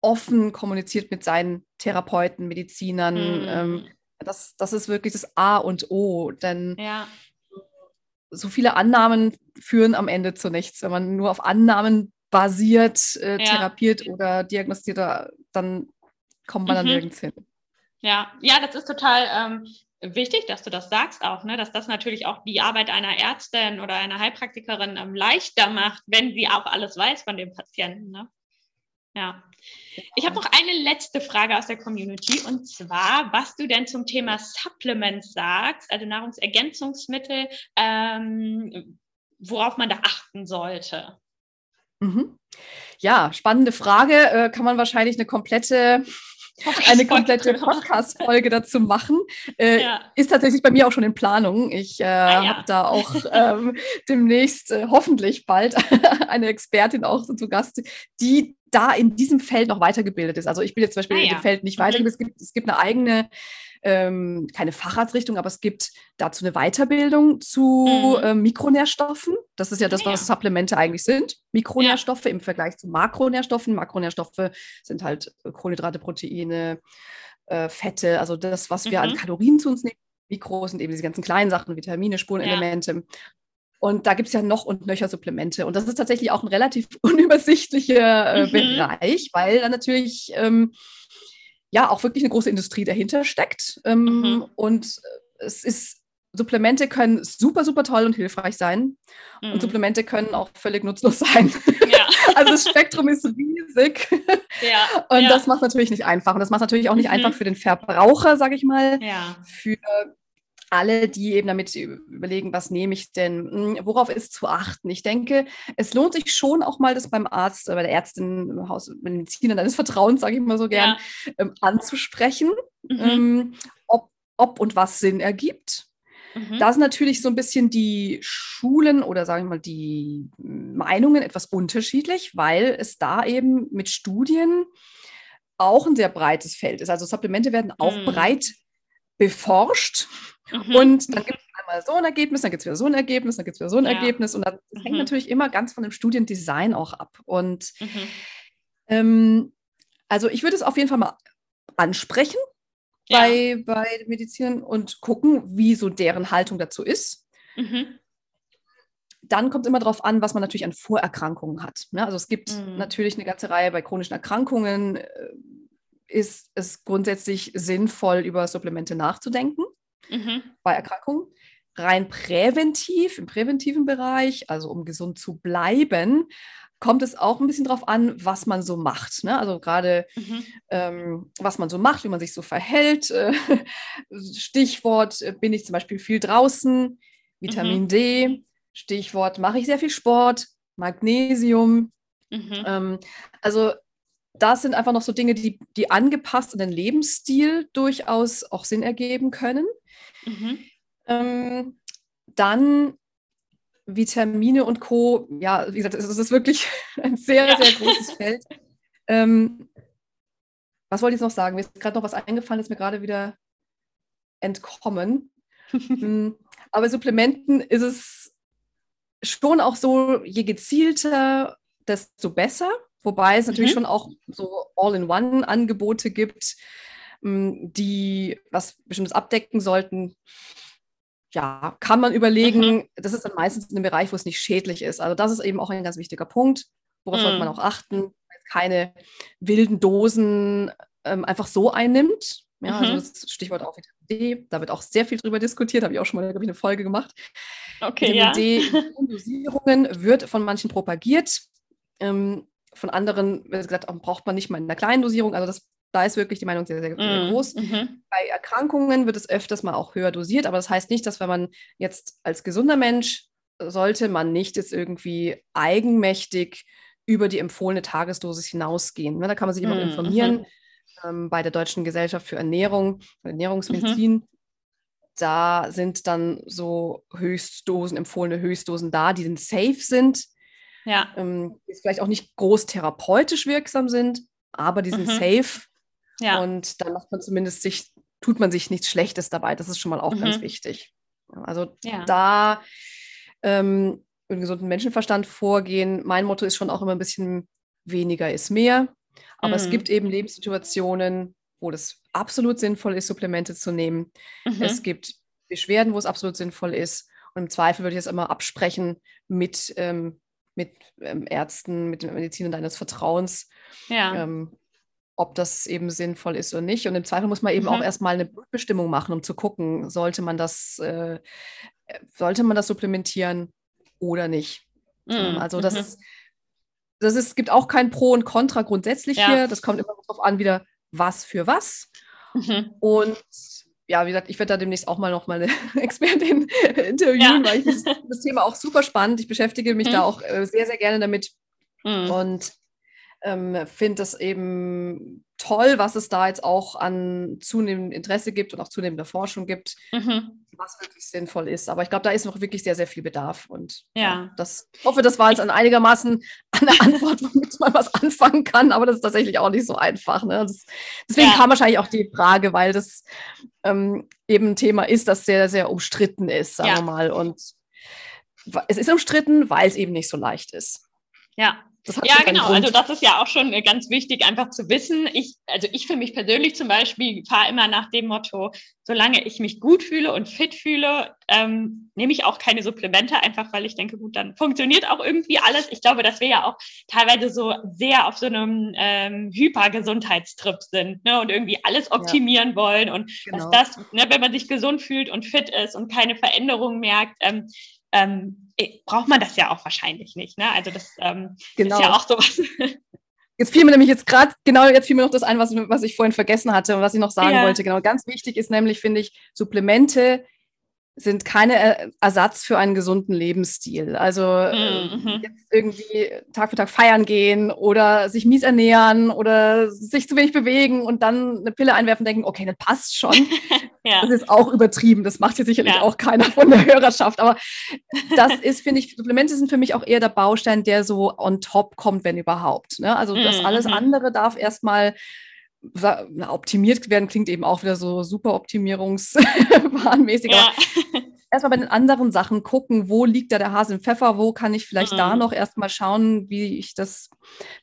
offen kommuniziert mit seinen Therapeuten, Medizinern. Mhm. Ähm, das, das ist wirklich das A und O, denn ja. so viele Annahmen führen am Ende zu nichts. Wenn man nur auf Annahmen basiert, äh, ja. therapiert oder diagnostiziert, dann kommt man mhm. dann nirgends hin. Ja, ja, das ist total ähm, wichtig, dass du das sagst auch, ne? dass das natürlich auch die Arbeit einer Ärztin oder einer Heilpraktikerin ähm, leichter macht, wenn sie auch alles weiß von dem Patienten. Ne? Ja. Ich habe noch eine letzte Frage aus der Community und zwar, was du denn zum Thema Supplements sagst, also Nahrungsergänzungsmittel, ähm, worauf man da achten sollte. Mhm. Ja, spannende Frage. Äh, kann man wahrscheinlich eine komplette eine komplette Podcast-Folge dazu machen. Äh, ja. Ist tatsächlich bei mir auch schon in Planung. Ich äh, ah, ja. habe da auch ähm, demnächst äh, hoffentlich bald eine Expertin auch zu Gast, die da in diesem Feld noch weitergebildet ist. Also ich bin jetzt zum Beispiel ah, ja. in dem Feld nicht weitergebildet. Mhm. Es gibt, es gibt eine eigene ähm, keine Facharztrichtung, aber es gibt dazu eine Weiterbildung zu mhm. äh, Mikronährstoffen. Das ist ja das, was ja. Supplemente eigentlich sind. Mikronährstoffe ja. im Vergleich zu Makronährstoffen. Makronährstoffe sind halt Kohlenhydrate, Proteine, äh, Fette, also das, was wir mhm. an Kalorien zu uns nehmen. Mikro sind eben diese ganzen kleinen Sachen, Vitamine, Spurenelemente. Ja. Und da gibt es ja noch und nöcher Supplemente. Und das ist tatsächlich auch ein relativ unübersichtlicher äh, mhm. Bereich, weil da natürlich ähm, ja auch wirklich eine große Industrie dahinter steckt. Ähm, mhm. Und äh, es ist, Supplemente können super, super toll und hilfreich sein. Mhm. Und Supplemente können auch völlig nutzlos sein. Ja. also das Spektrum ist riesig. Ja. Und ja. das macht natürlich nicht einfach. Und das macht natürlich auch nicht mhm. einfach für den Verbraucher, sage ich mal. Für alle, die eben damit überlegen, was nehme ich denn, hm, worauf ist zu achten. Ich denke, es lohnt sich schon auch mal, das beim Arzt, bei der Ärztin, im Haus, Mediziner deines Vertrauens, sage ich mal so gern, ja. ähm, anzusprechen, mhm. ähm, ob, ob und was Sinn ergibt. Mhm. Da sind natürlich so ein bisschen die Schulen oder sagen wir mal die Meinungen etwas unterschiedlich, weil es da eben mit Studien auch ein sehr breites Feld ist. Also Supplemente werden auch mhm. breit beforscht. Mhm. Und dann gibt es einmal so ein Ergebnis, dann gibt es wieder so ein Ergebnis, dann gibt es wieder so ein ja. Ergebnis. Und das mhm. hängt natürlich immer ganz von dem Studiendesign auch ab. Und mhm. ähm, also ich würde es auf jeden Fall mal ansprechen ja. bei, bei Medizinern und gucken, wie so deren Haltung dazu ist. Mhm. Dann kommt es immer darauf an, was man natürlich an Vorerkrankungen hat. Ne? Also es gibt mhm. natürlich eine ganze Reihe bei chronischen Erkrankungen, äh, ist es grundsätzlich sinnvoll, über Supplemente nachzudenken mhm. bei Erkrankungen. Rein präventiv, im präventiven Bereich, also um gesund zu bleiben, kommt es auch ein bisschen darauf an, was man so macht. Ne? Also gerade, mhm. ähm, was man so macht, wie man sich so verhält. Äh, Stichwort, äh, bin ich zum Beispiel viel draußen, Vitamin mhm. D. Stichwort, mache ich sehr viel Sport, Magnesium. Mhm. Ähm, also das sind einfach noch so Dinge, die, die angepasst an den Lebensstil durchaus auch Sinn ergeben können. Mhm. Ähm, dann Vitamine und Co. Ja, wie gesagt, es ist wirklich ein sehr, ja. sehr großes Feld. Ähm, was wollte ich jetzt noch sagen? Mir ist gerade noch was eingefallen, ist mir gerade wieder entkommen. Hm, aber Supplementen ist es schon auch so, je gezielter, desto besser. Wobei es natürlich mhm. schon auch so All-in-One-Angebote gibt, die was Bestimmtes abdecken sollten ja, kann man überlegen. Mhm. Das ist dann meistens in einem Bereich, wo es nicht schädlich ist. Also das ist eben auch ein ganz wichtiger Punkt. Worauf mhm. sollte man auch achten? Keine wilden Dosen ähm, einfach so einnimmt. Ja, also mhm. also das Stichwort auch Vitamin D. Da wird auch sehr viel drüber diskutiert. Habe ich auch schon mal, glaube ich, eine Folge gemacht. Okay, Vitamin ja. D Dosierungen wird von manchen propagiert. Ähm, von anderen wird gesagt, braucht man nicht mal in einer kleinen Dosierung. Also das da ist wirklich die Meinung sehr, sehr, sehr mm, groß. Mhm. Bei Erkrankungen wird es öfters mal auch höher dosiert, aber das heißt nicht, dass wenn man jetzt als gesunder Mensch sollte man nicht jetzt irgendwie eigenmächtig über die empfohlene Tagesdosis hinausgehen. Ne, da kann man sich immer mm, informieren mhm. ähm, bei der Deutschen Gesellschaft für Ernährung, Ernährungsmedizin. Mhm. Da sind dann so Höchstdosen, empfohlene Höchstdosen da, die sind safe sind. Ja. Ähm, die vielleicht auch nicht groß therapeutisch wirksam sind, aber die sind mhm. safe ja. Und dann macht man zumindest sich, tut man sich nichts Schlechtes dabei. Das ist schon mal auch mhm. ganz wichtig. Also ja. da ähm, mit gesunden Menschenverstand vorgehen. Mein Motto ist schon auch immer ein bisschen weniger ist mehr. Aber mhm. es gibt eben Lebenssituationen, wo das absolut sinnvoll ist, Supplemente zu nehmen. Mhm. Es gibt Beschwerden, wo es absolut sinnvoll ist. Und im Zweifel würde ich das immer absprechen mit, ähm, mit ähm, Ärzten, mit den Medizinern deines Vertrauens. Ja. Ähm, ob das eben sinnvoll ist oder nicht. Und im Zweifel muss man eben mhm. auch erstmal eine Bestimmung machen, um zu gucken, sollte man das, äh, sollte man das supplementieren oder nicht. Mhm. Also das mhm. ist, das ist, gibt auch kein Pro und Contra grundsätzlich ja. hier. Das kommt immer darauf an, wieder was für was. Mhm. Und ja, wie gesagt, ich werde da demnächst auch mal noch mal eine Expertin interviewen, ja. weil ich das, das, Thema auch super spannend. Ich beschäftige mich da mhm. auch äh, sehr, sehr gerne damit. Mhm. Und ähm, finde es eben toll, was es da jetzt auch an zunehmendem Interesse gibt und auch zunehmender Forschung gibt, mhm. was wirklich sinnvoll ist. Aber ich glaube, da ist noch wirklich sehr, sehr viel Bedarf. Und ja. ja das, ich hoffe, das war jetzt an einigermaßen eine Antwort, womit man was anfangen kann, aber das ist tatsächlich auch nicht so einfach. Ne? Das, deswegen ja. kam wahrscheinlich auch die Frage, weil das ähm, eben ein Thema ist, das sehr, sehr umstritten ist, sagen ja. wir mal. Und es ist umstritten, weil es eben nicht so leicht ist. Ja, ja, genau. Also das ist ja auch schon äh, ganz wichtig, einfach zu wissen. Ich, also ich für mich persönlich zum Beispiel fahre immer nach dem Motto, solange ich mich gut fühle und fit fühle, ähm, nehme ich auch keine Supplemente, einfach weil ich denke, gut, dann funktioniert auch irgendwie alles. Ich glaube, dass wir ja auch teilweise so sehr auf so einem ähm, Hypergesundheitstrip sind ne, und irgendwie alles optimieren ja. wollen und genau. dass das, ne, wenn man sich gesund fühlt und fit ist und keine Veränderungen merkt, ähm, ähm, äh, braucht man das ja auch wahrscheinlich nicht. Ne? Also das ähm, genau. ist ja auch sowas. Jetzt fiel mir nämlich jetzt gerade, genau jetzt fiel mir noch das ein, was, was ich vorhin vergessen hatte und was ich noch sagen ja. wollte. Genau, ganz wichtig ist nämlich, finde ich, Supplemente sind keine Ersatz für einen gesunden Lebensstil. Also äh, mhm. jetzt irgendwie Tag für Tag feiern gehen oder sich mies ernähren oder sich zu wenig bewegen und dann eine Pille einwerfen und denken, okay, das passt schon. ja. Das ist auch übertrieben. Das macht hier sicherlich ja. auch keiner von der Hörerschaft. Aber das ist, finde ich, Supplemente sind für mich auch eher der Baustein, der so on top kommt, wenn überhaupt. Ne? Also das mhm. alles andere darf erstmal optimiert werden klingt eben auch wieder so super optimierungswahnmäßig. Ja. erstmal bei den anderen Sachen gucken, wo liegt da der Hase im Pfeffer, wo kann ich vielleicht mhm. da noch erstmal schauen, wie ich das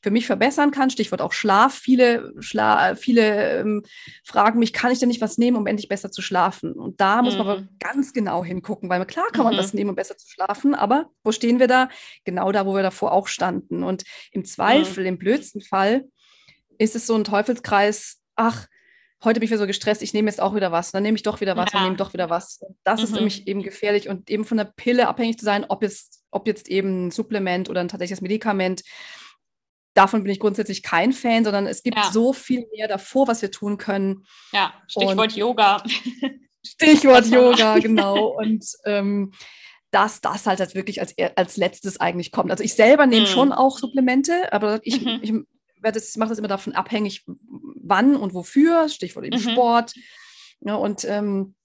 für mich verbessern kann. Stichwort auch Schlaf. Viele, Schla viele ähm, fragen mich, kann ich denn nicht was nehmen, um endlich besser zu schlafen? Und da muss mhm. man aber mhm. ganz genau hingucken, weil klar kann man mhm. das nehmen, um besser zu schlafen, aber wo stehen wir da? Genau da, wo wir davor auch standen. Und im Zweifel, mhm. im blödsten Fall, ist es so ein Teufelskreis, ach, heute bin ich wieder so gestresst, ich nehme jetzt auch wieder was, dann nehme ich doch wieder was, ja. dann nehme ich doch wieder was. Das mhm. ist nämlich eben gefährlich und eben von der Pille abhängig zu sein, ob jetzt, ob jetzt eben ein Supplement oder ein tatsächliches Medikament. Davon bin ich grundsätzlich kein Fan, sondern es gibt ja. so viel mehr davor, was wir tun können. Ja, Stichwort und Yoga. Stichwort Yoga, genau. Und ähm, dass das halt, halt wirklich als, als letztes eigentlich kommt. Also ich selber nehme mhm. schon auch Supplemente, aber ich, mhm. ich das, mache das immer davon abhängig, wann und wofür, Stichwort eben mhm. Sport. Ja, und ähm,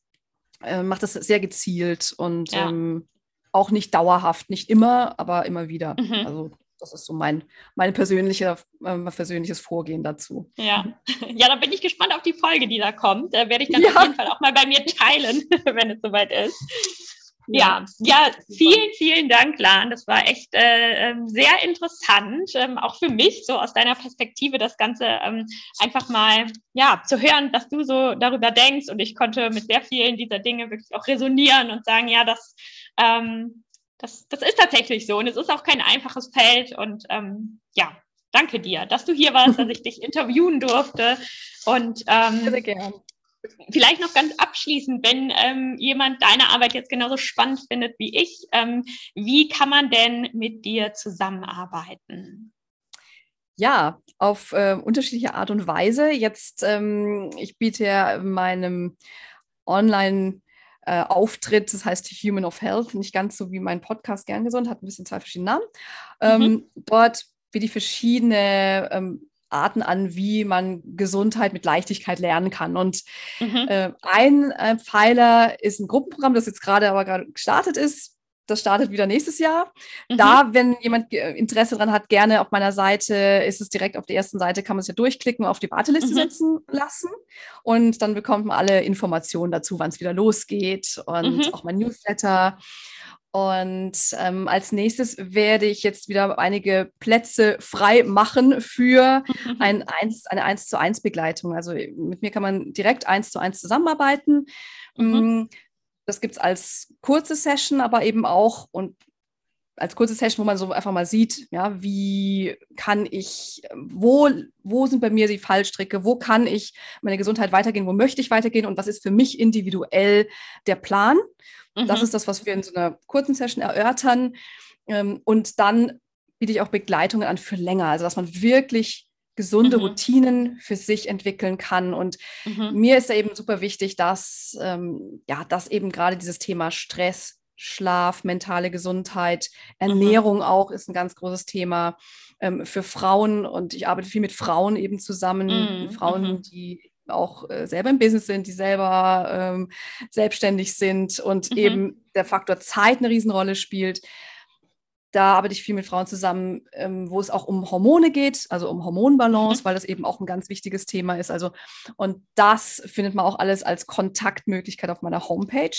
äh, mache das sehr gezielt und ja. ähm, auch nicht dauerhaft, nicht immer, aber immer wieder. Mhm. Also das ist so mein, mein persönlicher, äh, persönliches Vorgehen dazu. Ja. ja, da bin ich gespannt auf die Folge, die da kommt. Da werde ich dann ja. auf jeden Fall auch mal bei mir teilen, wenn es soweit ist. Ja, ja, vielen, vielen Dank, Lan. Das war echt äh, ähm, sehr interessant, ähm, auch für mich, so aus deiner Perspektive, das Ganze ähm, einfach mal ja, zu hören, was du so darüber denkst. Und ich konnte mit sehr vielen dieser Dinge wirklich auch resonieren und sagen, ja, das, ähm, das, das ist tatsächlich so. Und es ist auch kein einfaches Feld. Und ähm, ja, danke dir, dass du hier warst, dass ich dich interviewen durfte. Und ähm, sehr gerne vielleicht noch ganz abschließend, wenn ähm, jemand deine Arbeit jetzt genauso spannend findet wie ich, ähm, wie kann man denn mit dir zusammenarbeiten? Ja, auf äh, unterschiedliche Art und Weise. Jetzt, ähm, ich biete ja meinem Online- äh, Auftritt, das heißt Human of Health, nicht ganz so wie mein Podcast Gern Gesund, hat ein bisschen zwei verschiedene Namen. Ähm, mhm. Dort wie die verschiedene ähm, Arten an, wie man Gesundheit mit Leichtigkeit lernen kann. Und mhm. äh, ein äh, Pfeiler ist ein Gruppenprogramm, das jetzt gerade aber gerade gestartet ist. Das startet wieder nächstes Jahr. Mhm. Da, wenn jemand Interesse daran hat, gerne auf meiner Seite, ist es direkt auf der ersten Seite, kann man es ja durchklicken, auf die Warteliste mhm. setzen lassen. Und dann bekommt man alle Informationen dazu, wann es wieder losgeht und mhm. auch mein Newsletter. Und ähm, als nächstes werde ich jetzt wieder einige Plätze frei machen für ein 1, eine 1 zu 1 Begleitung. Also mit mir kann man direkt 1 zu 1 zusammenarbeiten. Mhm. Mm, das gibt es als kurze Session, aber eben auch und als kurze Session, wo man so einfach mal sieht, ja, wie kann ich, wo, wo sind bei mir die Fallstricke, wo kann ich meine Gesundheit weitergehen, wo möchte ich weitergehen und was ist für mich individuell der Plan. Mhm. Das ist das, was wir in so einer kurzen Session erörtern. Ähm, und dann biete ich auch Begleitungen an für länger, also dass man wirklich gesunde mhm. Routinen für sich entwickeln kann. Und mhm. mir ist da eben super wichtig, dass, ähm, ja, dass eben gerade dieses Thema Stress, Schlaf, mentale Gesundheit, mhm. Ernährung mhm. auch ist ein ganz großes Thema ähm, für Frauen. Und ich arbeite viel mit Frauen eben zusammen, mhm. Frauen, mhm. die auch äh, selber im Business sind, die selber ähm, selbstständig sind und mhm. eben der Faktor Zeit eine Riesenrolle spielt. Da arbeite ich viel mit Frauen zusammen, ähm, wo es auch um Hormone geht, also um Hormonbalance, mhm. weil das eben auch ein ganz wichtiges Thema ist. Also, und das findet man auch alles als Kontaktmöglichkeit auf meiner Homepage.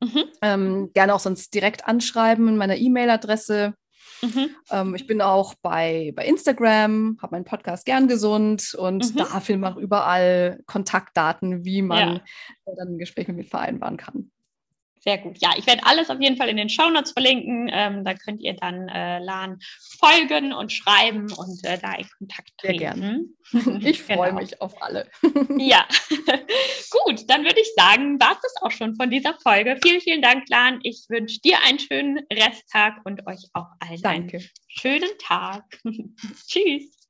Mhm. Ähm, gerne auch sonst direkt anschreiben in meiner E-Mail-Adresse Mhm. Ähm, ich bin auch bei, bei Instagram, habe meinen Podcast gern gesund und mhm. da filmen auch überall Kontaktdaten, wie man ja. dann ein Gespräch mit mir vereinbaren kann. Sehr gut. Ja, ich werde alles auf jeden Fall in den Shownotes verlinken. Ähm, da könnt ihr dann äh, Lan folgen und schreiben und äh, da in Kontakt treten. Sehr gerne. Ich freue genau. mich auf alle. ja, gut. Dann würde ich sagen, war es das auch schon von dieser Folge. Vielen, vielen Dank, Lan. Ich wünsche dir einen schönen Resttag und euch auch allen Danke. einen schönen Tag. Tschüss.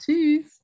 Tschüss.